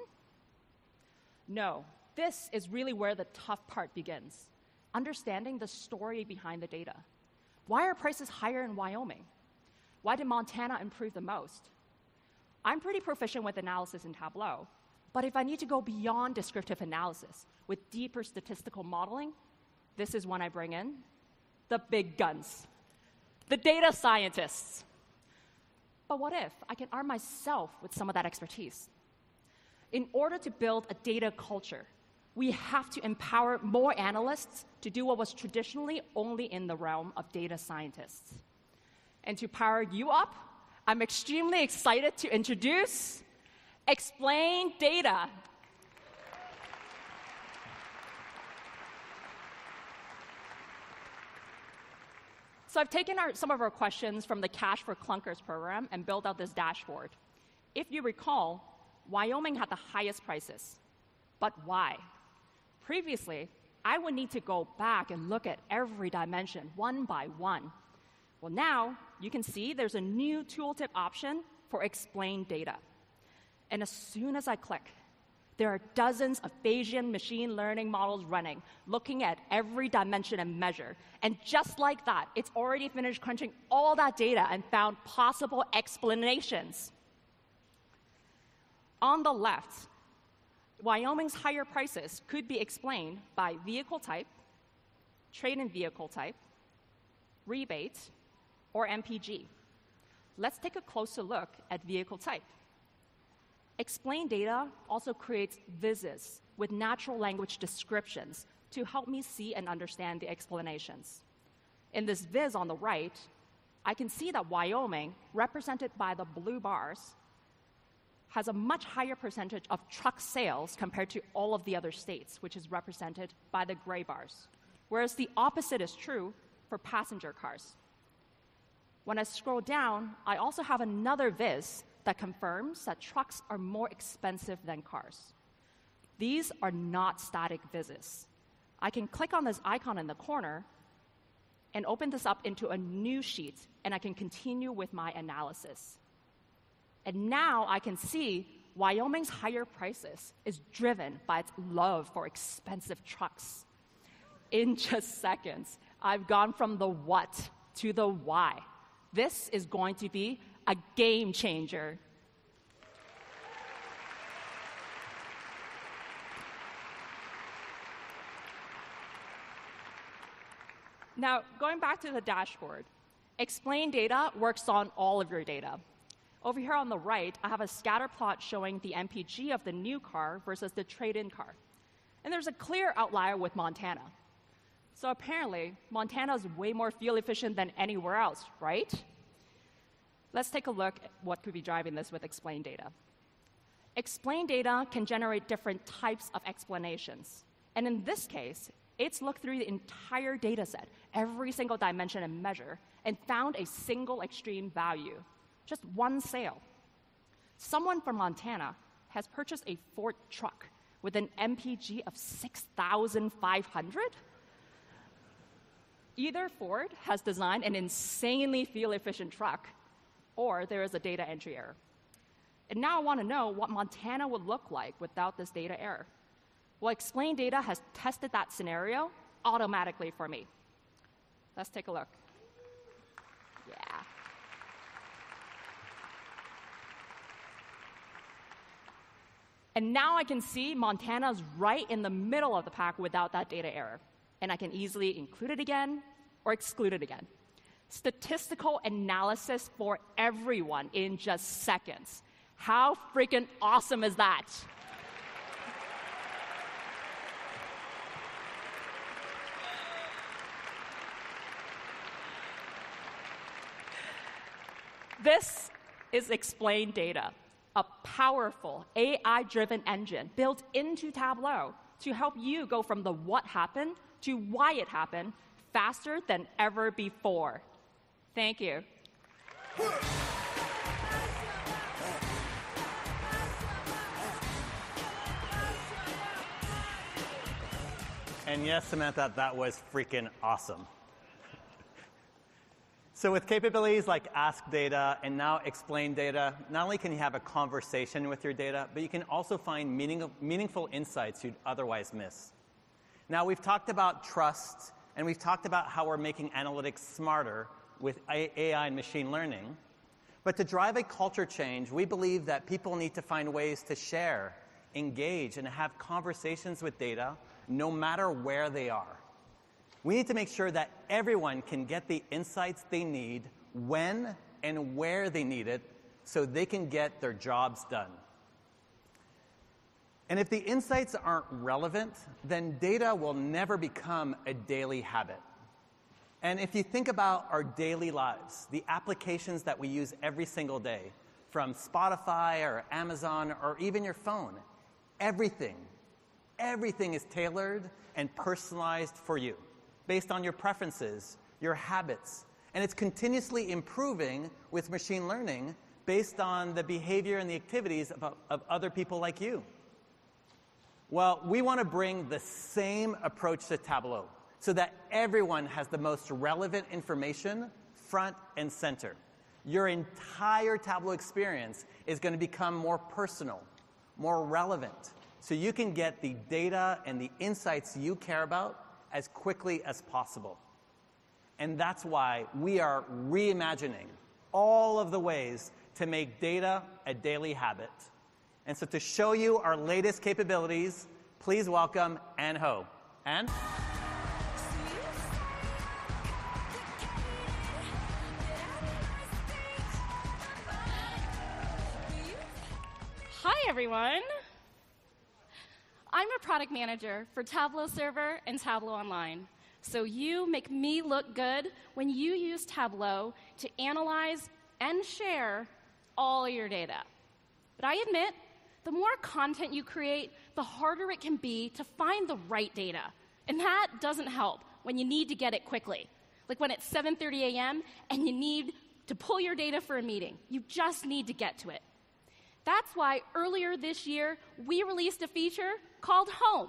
No. This is really where the tough part begins understanding the story behind the data. Why are prices higher in Wyoming? Why did Montana improve the most? I'm pretty proficient with analysis in Tableau, but if I need to go beyond descriptive analysis with deeper statistical modeling, this is when I bring in the big guns, the data scientists. But what if I can arm myself with some of that expertise? In order to build a data culture, we have to empower more analysts to do what was traditionally only in the realm of data scientists. And to power you up, I'm extremely excited to introduce Explain Data. So I've taken our, some of our questions from the Cash for Clunkers program and built out this dashboard. If you recall, Wyoming had the highest prices. But why? Previously, I would need to go back and look at every dimension one by one. Well, now you can see there's a new tooltip option for explain data. And as soon as I click, there are dozens of Bayesian machine learning models running, looking at every dimension and measure. And just like that, it's already finished crunching all that data and found possible explanations. On the left, Wyoming's higher prices could be explained by vehicle type, trade in vehicle type, rebate, or MPG. Let's take a closer look at vehicle type. Explain data also creates vizzes with natural language descriptions to help me see and understand the explanations. In this viz on the right, I can see that Wyoming, represented by the blue bars, has a much higher percentage of truck sales compared to all of the other states, which is represented by the gray bars. Whereas the opposite is true for passenger cars. When I scroll down, I also have another viz that confirms that trucks are more expensive than cars. These are not static vizzes. I can click on this icon in the corner and open this up into a new sheet, and I can continue with my analysis. And now I can see Wyoming's higher prices is driven by its love for expensive trucks. In just seconds, I've gone from the what to the why. This is going to be a game changer. Now, going back to the dashboard, explain data works on all of your data. Over here on the right, I have a scatter plot showing the MPG of the new car versus the trade in car. And there's a clear outlier with Montana. So apparently, Montana is way more fuel efficient than anywhere else, right? Let's take a look at what could be driving this with explain data. Explain data can generate different types of explanations. And in this case, it's looked through the entire data set, every single dimension and measure, and found a single extreme value. Just one sale. Someone from Montana has purchased a Ford truck with an MPG of 6,500? Either Ford has designed an insanely fuel efficient truck, or there is a data entry error. And now I want to know what Montana would look like without this data error. Well, Explain Data has tested that scenario automatically for me. Let's take a look. Yeah. And now I can see Montana's right in the middle of the pack without that data error. And I can easily include it again or exclude it again. Statistical analysis for everyone in just seconds. How freaking awesome is that? This is Explain Data, a powerful AI driven engine built into Tableau to help you go from the what happened to why it happened faster than ever before. Thank you. And yes, Samantha, that was freaking awesome. So, with capabilities like Ask Data and now Explain Data, not only can you have a conversation with your data, but you can also find meaning, meaningful insights you'd otherwise miss. Now, we've talked about trust, and we've talked about how we're making analytics smarter with AI and machine learning. But to drive a culture change, we believe that people need to find ways to share, engage, and have conversations with data no matter where they are. We need to make sure that everyone can get the insights they need when and where they need it so they can get their jobs done. And if the insights aren't relevant, then data will never become a daily habit. And if you think about our daily lives, the applications that we use every single day, from Spotify or Amazon or even your phone, everything, everything is tailored and personalized for you based on your preferences, your habits, and it's continuously improving with machine learning based on the behavior and the activities of, of other people like you. Well, we want to bring the same approach to Tableau so that everyone has the most relevant information front and center. Your entire Tableau experience is going to become more personal, more relevant, so you can get the data and the insights you care about as quickly as possible. And that's why we are reimagining all of the ways to make data a daily habit. And so, to show you our latest capabilities, please welcome Ann Ho. Ann? Hi, everyone. I'm a product manager for Tableau Server and Tableau Online. So you make me look good when you use Tableau to analyze and share all your data. But I admit, the more content you create, the harder it can be to find the right data. And that doesn't help when you need to get it quickly. Like when it's 7:30 a.m. and you need to pull your data for a meeting. You just need to get to it. That's why earlier this year, we released a feature called Home.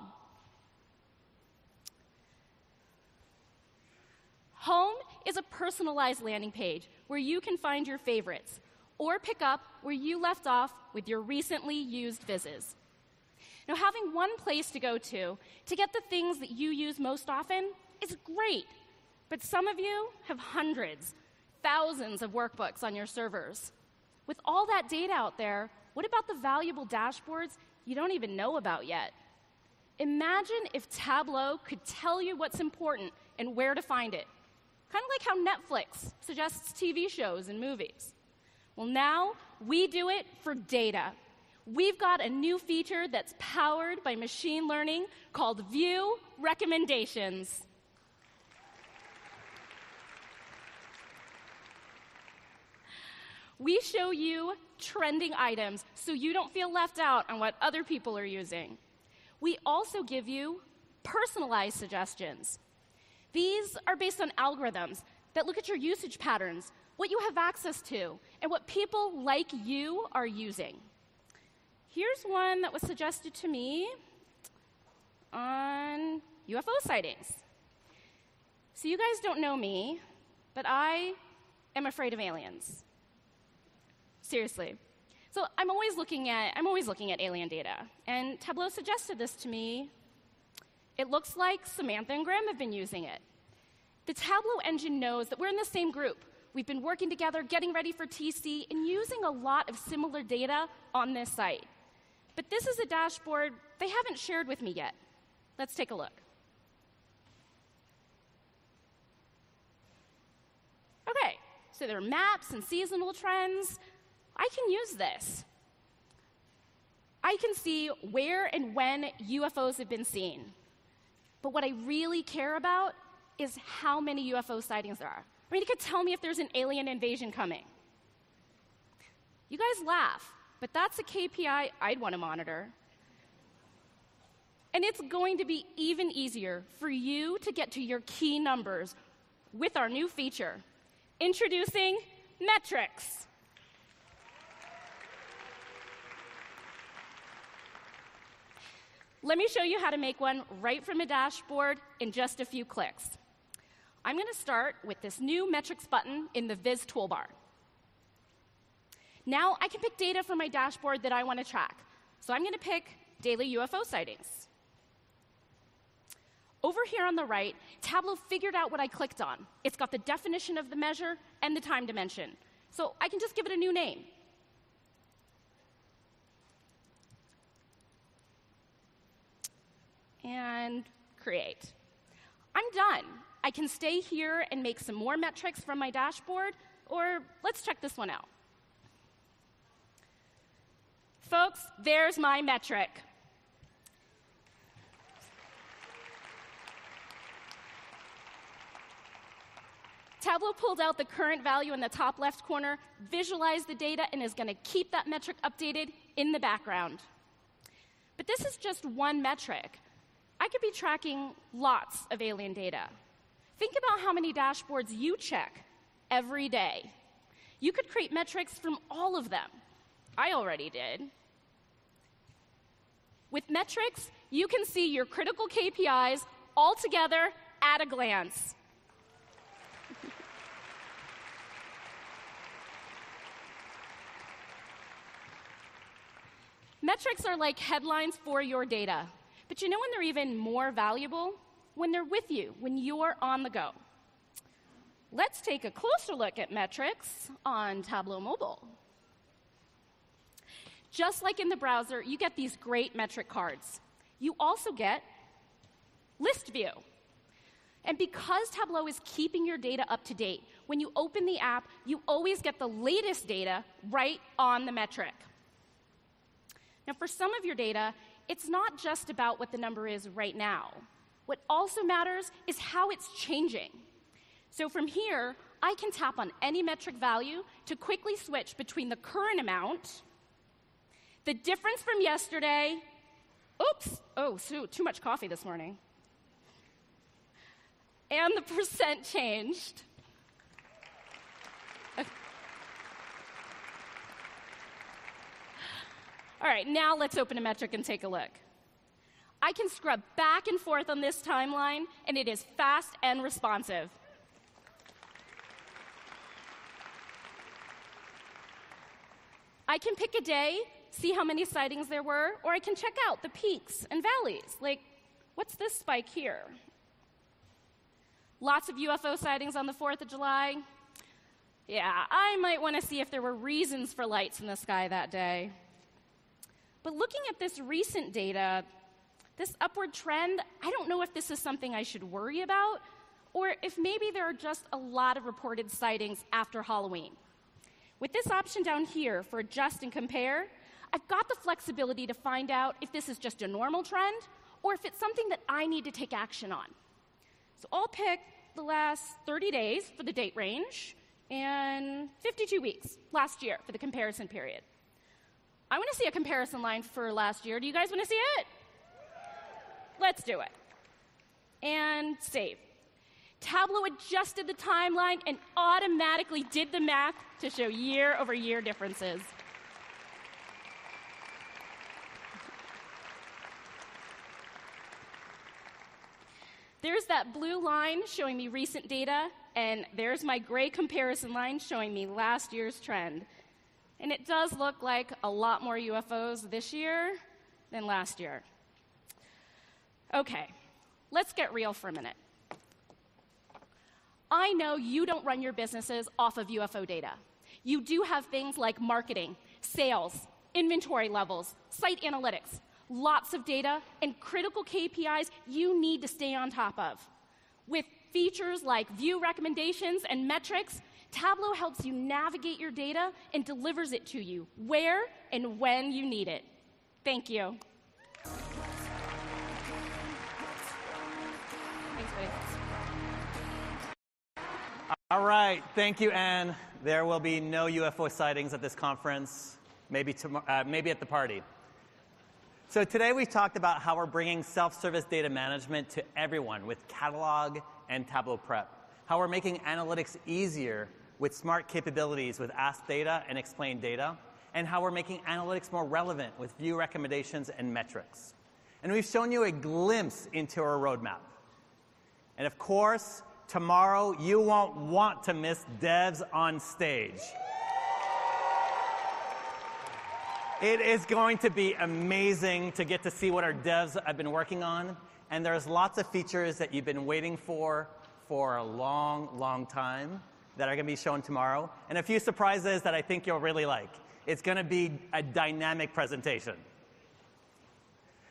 Home is a personalized landing page where you can find your favorites or pick up where you left off with your recently used Vizzes. Now, having one place to go to to get the things that you use most often is great, but some of you have hundreds, thousands of workbooks on your servers. With all that data out there, what about the valuable dashboards you don't even know about yet? Imagine if Tableau could tell you what's important and where to find it. Kind of like how Netflix suggests TV shows and movies. Well, now we do it for data. We've got a new feature that's powered by machine learning called View Recommendations. We show you trending items so you don't feel left out on what other people are using. We also give you personalized suggestions. These are based on algorithms that look at your usage patterns, what you have access to, and what people like you are using. Here's one that was suggested to me on UFO sightings. So, you guys don't know me, but I am afraid of aliens. Seriously. So I'm always looking at I'm always looking at alien data, and Tableau suggested this to me. It looks like Samantha and Graham have been using it. The Tableau engine knows that we're in the same group. We've been working together, getting ready for TC, and using a lot of similar data on this site. But this is a dashboard they haven't shared with me yet. Let's take a look. Okay, so there are maps and seasonal trends. I can use this. I can see where and when UFOs have been seen. But what I really care about is how many UFO sightings there are. I mean, you could tell me if there's an alien invasion coming. You guys laugh, but that's a KPI I'd want to monitor. And it's going to be even easier for you to get to your key numbers with our new feature. Introducing metrics. Let me show you how to make one right from a dashboard in just a few clicks. I'm going to start with this new metrics button in the Viz toolbar. Now I can pick data from my dashboard that I want to track. So I'm going to pick daily UFO sightings. Over here on the right, Tableau figured out what I clicked on. It's got the definition of the measure and the time dimension. So I can just give it a new name. And create. I'm done. I can stay here and make some more metrics from my dashboard, or let's check this one out. Folks, there's my metric. Tableau pulled out the current value in the top left corner, visualized the data, and is going to keep that metric updated in the background. But this is just one metric. I could be tracking lots of alien data. Think about how many dashboards you check every day. You could create metrics from all of them. I already did. With metrics, you can see your critical KPIs all together at a glance. Metrics are like headlines for your data. But you know when they're even more valuable? When they're with you, when you're on the go. Let's take a closer look at metrics on Tableau Mobile. Just like in the browser, you get these great metric cards. You also get list view. And because Tableau is keeping your data up to date, when you open the app, you always get the latest data right on the metric. Now, for some of your data, it's not just about what the number is right now. What also matters is how it's changing. So from here, I can tap on any metric value to quickly switch between the current amount, the difference from yesterday, oops, oh, so, too much coffee this morning, and the percent changed. All right, now let's open a metric and take a look. I can scrub back and forth on this timeline, and it is fast and responsive. I can pick a day, see how many sightings there were, or I can check out the peaks and valleys. Like, what's this spike here? Lots of UFO sightings on the 4th of July. Yeah, I might want to see if there were reasons for lights in the sky that day. But looking at this recent data, this upward trend, I don't know if this is something I should worry about or if maybe there are just a lot of reported sightings after Halloween. With this option down here for adjust and compare, I've got the flexibility to find out if this is just a normal trend or if it's something that I need to take action on. So I'll pick the last 30 days for the date range and 52 weeks last year for the comparison period. I want to see a comparison line for last year. Do you guys want to see it? Let's do it. And save. Tableau adjusted the timeline and automatically did the math to show year over year differences. There's that blue line showing me recent data, and there's my gray comparison line showing me last year's trend. And it does look like a lot more UFOs this year than last year. Okay, let's get real for a minute. I know you don't run your businesses off of UFO data. You do have things like marketing, sales, inventory levels, site analytics, lots of data, and critical KPIs you need to stay on top of. With features like view recommendations and metrics, Tableau helps you navigate your data and delivers it to you where and when you need it. Thank you. Thanks, buddy. All right, thank you, Ann. There will be no UFO sightings at this conference, maybe, tomorrow, uh, maybe at the party. So, today we talked about how we're bringing self service data management to everyone with Catalog and Tableau Prep, how we're making analytics easier with smart capabilities with Ask Data and Explain Data, and how we're making analytics more relevant with view recommendations and metrics. And we've shown you a glimpse into our roadmap. And of course, tomorrow you won't want to miss devs on stage. It is going to be amazing to get to see what our devs have been working on. And there's lots of features that you've been waiting for for a long, long time that are going to be shown tomorrow. And a few surprises that I think you'll really like. It's going to be a dynamic presentation.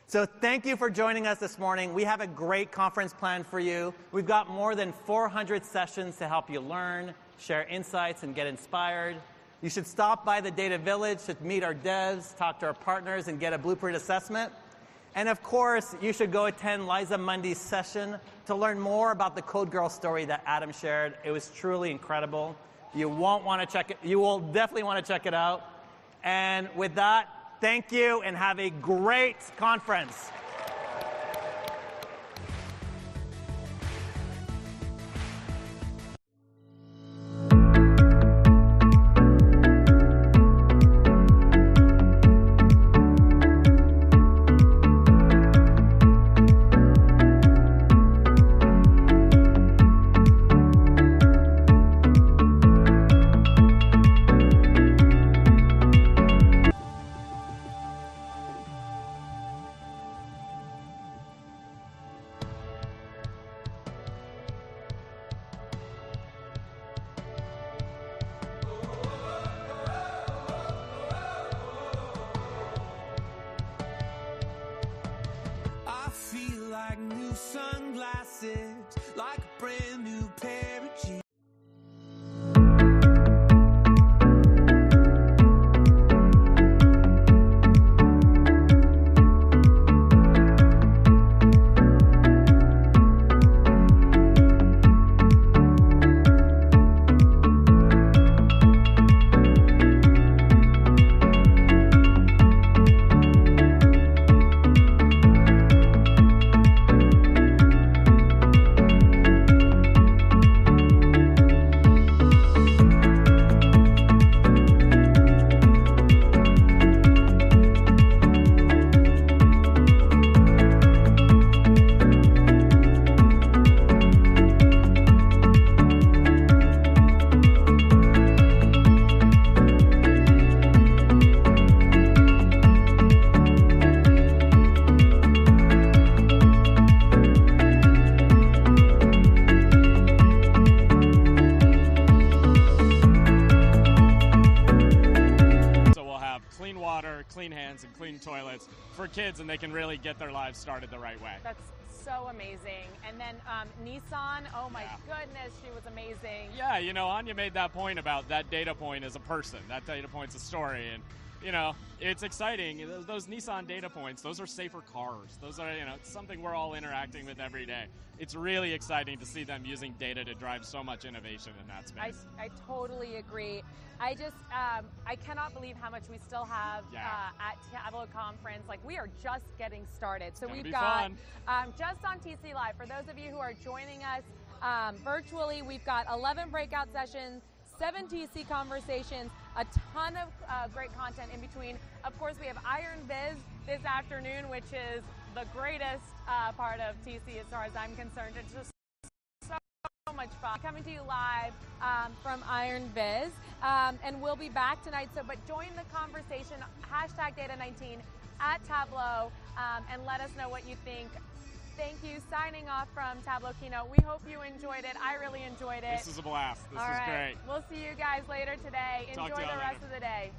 So, thank you for joining us this morning. We have a great conference planned for you. We've got more than 400 sessions to help you learn, share insights, and get inspired. You should stop by the Data Village to meet our devs, talk to our partners, and get a blueprint assessment. And of course, you should go attend Liza Mundy's session to learn more about the Code Girl story that Adam shared. It was truly incredible. You won't want to check it. You will definitely want to check it out. And with that, thank you and have a great conference. Really get their lives started the right way. That's so amazing. And then um, Nissan, oh my goodness, she was amazing. Yeah, you know, Anya made that point about that data point as a person. That data point's a story, and you know, it's exciting. Those, those Nissan data points, those are safer cars. Those are, you know, something we're all interacting with every day. It's really exciting to see them using data to drive so much innovation in that I, space. I totally agree. I just, um, I cannot believe how much we still have Yeah. uh, at Tableau Conference. Like, we are just getting started. So we've got, um, just on TC Live, for those of you who are joining us um, virtually, we've got 11 breakout sessions, seven TC conversations, a ton of uh, great content in between. Of course, we have Iron Viz this afternoon, which is the greatest uh, part of TC as far as I'm concerned. It's just so much fun. Coming to you live um, from Iron Viz. Um, and we'll be back tonight. So, but join the conversation, hashtag Data19 at Tableau, um, and let us know what you think. Thank you. Signing off from Tableau Keynote. We hope you enjoyed it. I really enjoyed it. This is a blast. This All is right. great. We'll see you guys later today. Talk Enjoy y'all the rest later. of the day.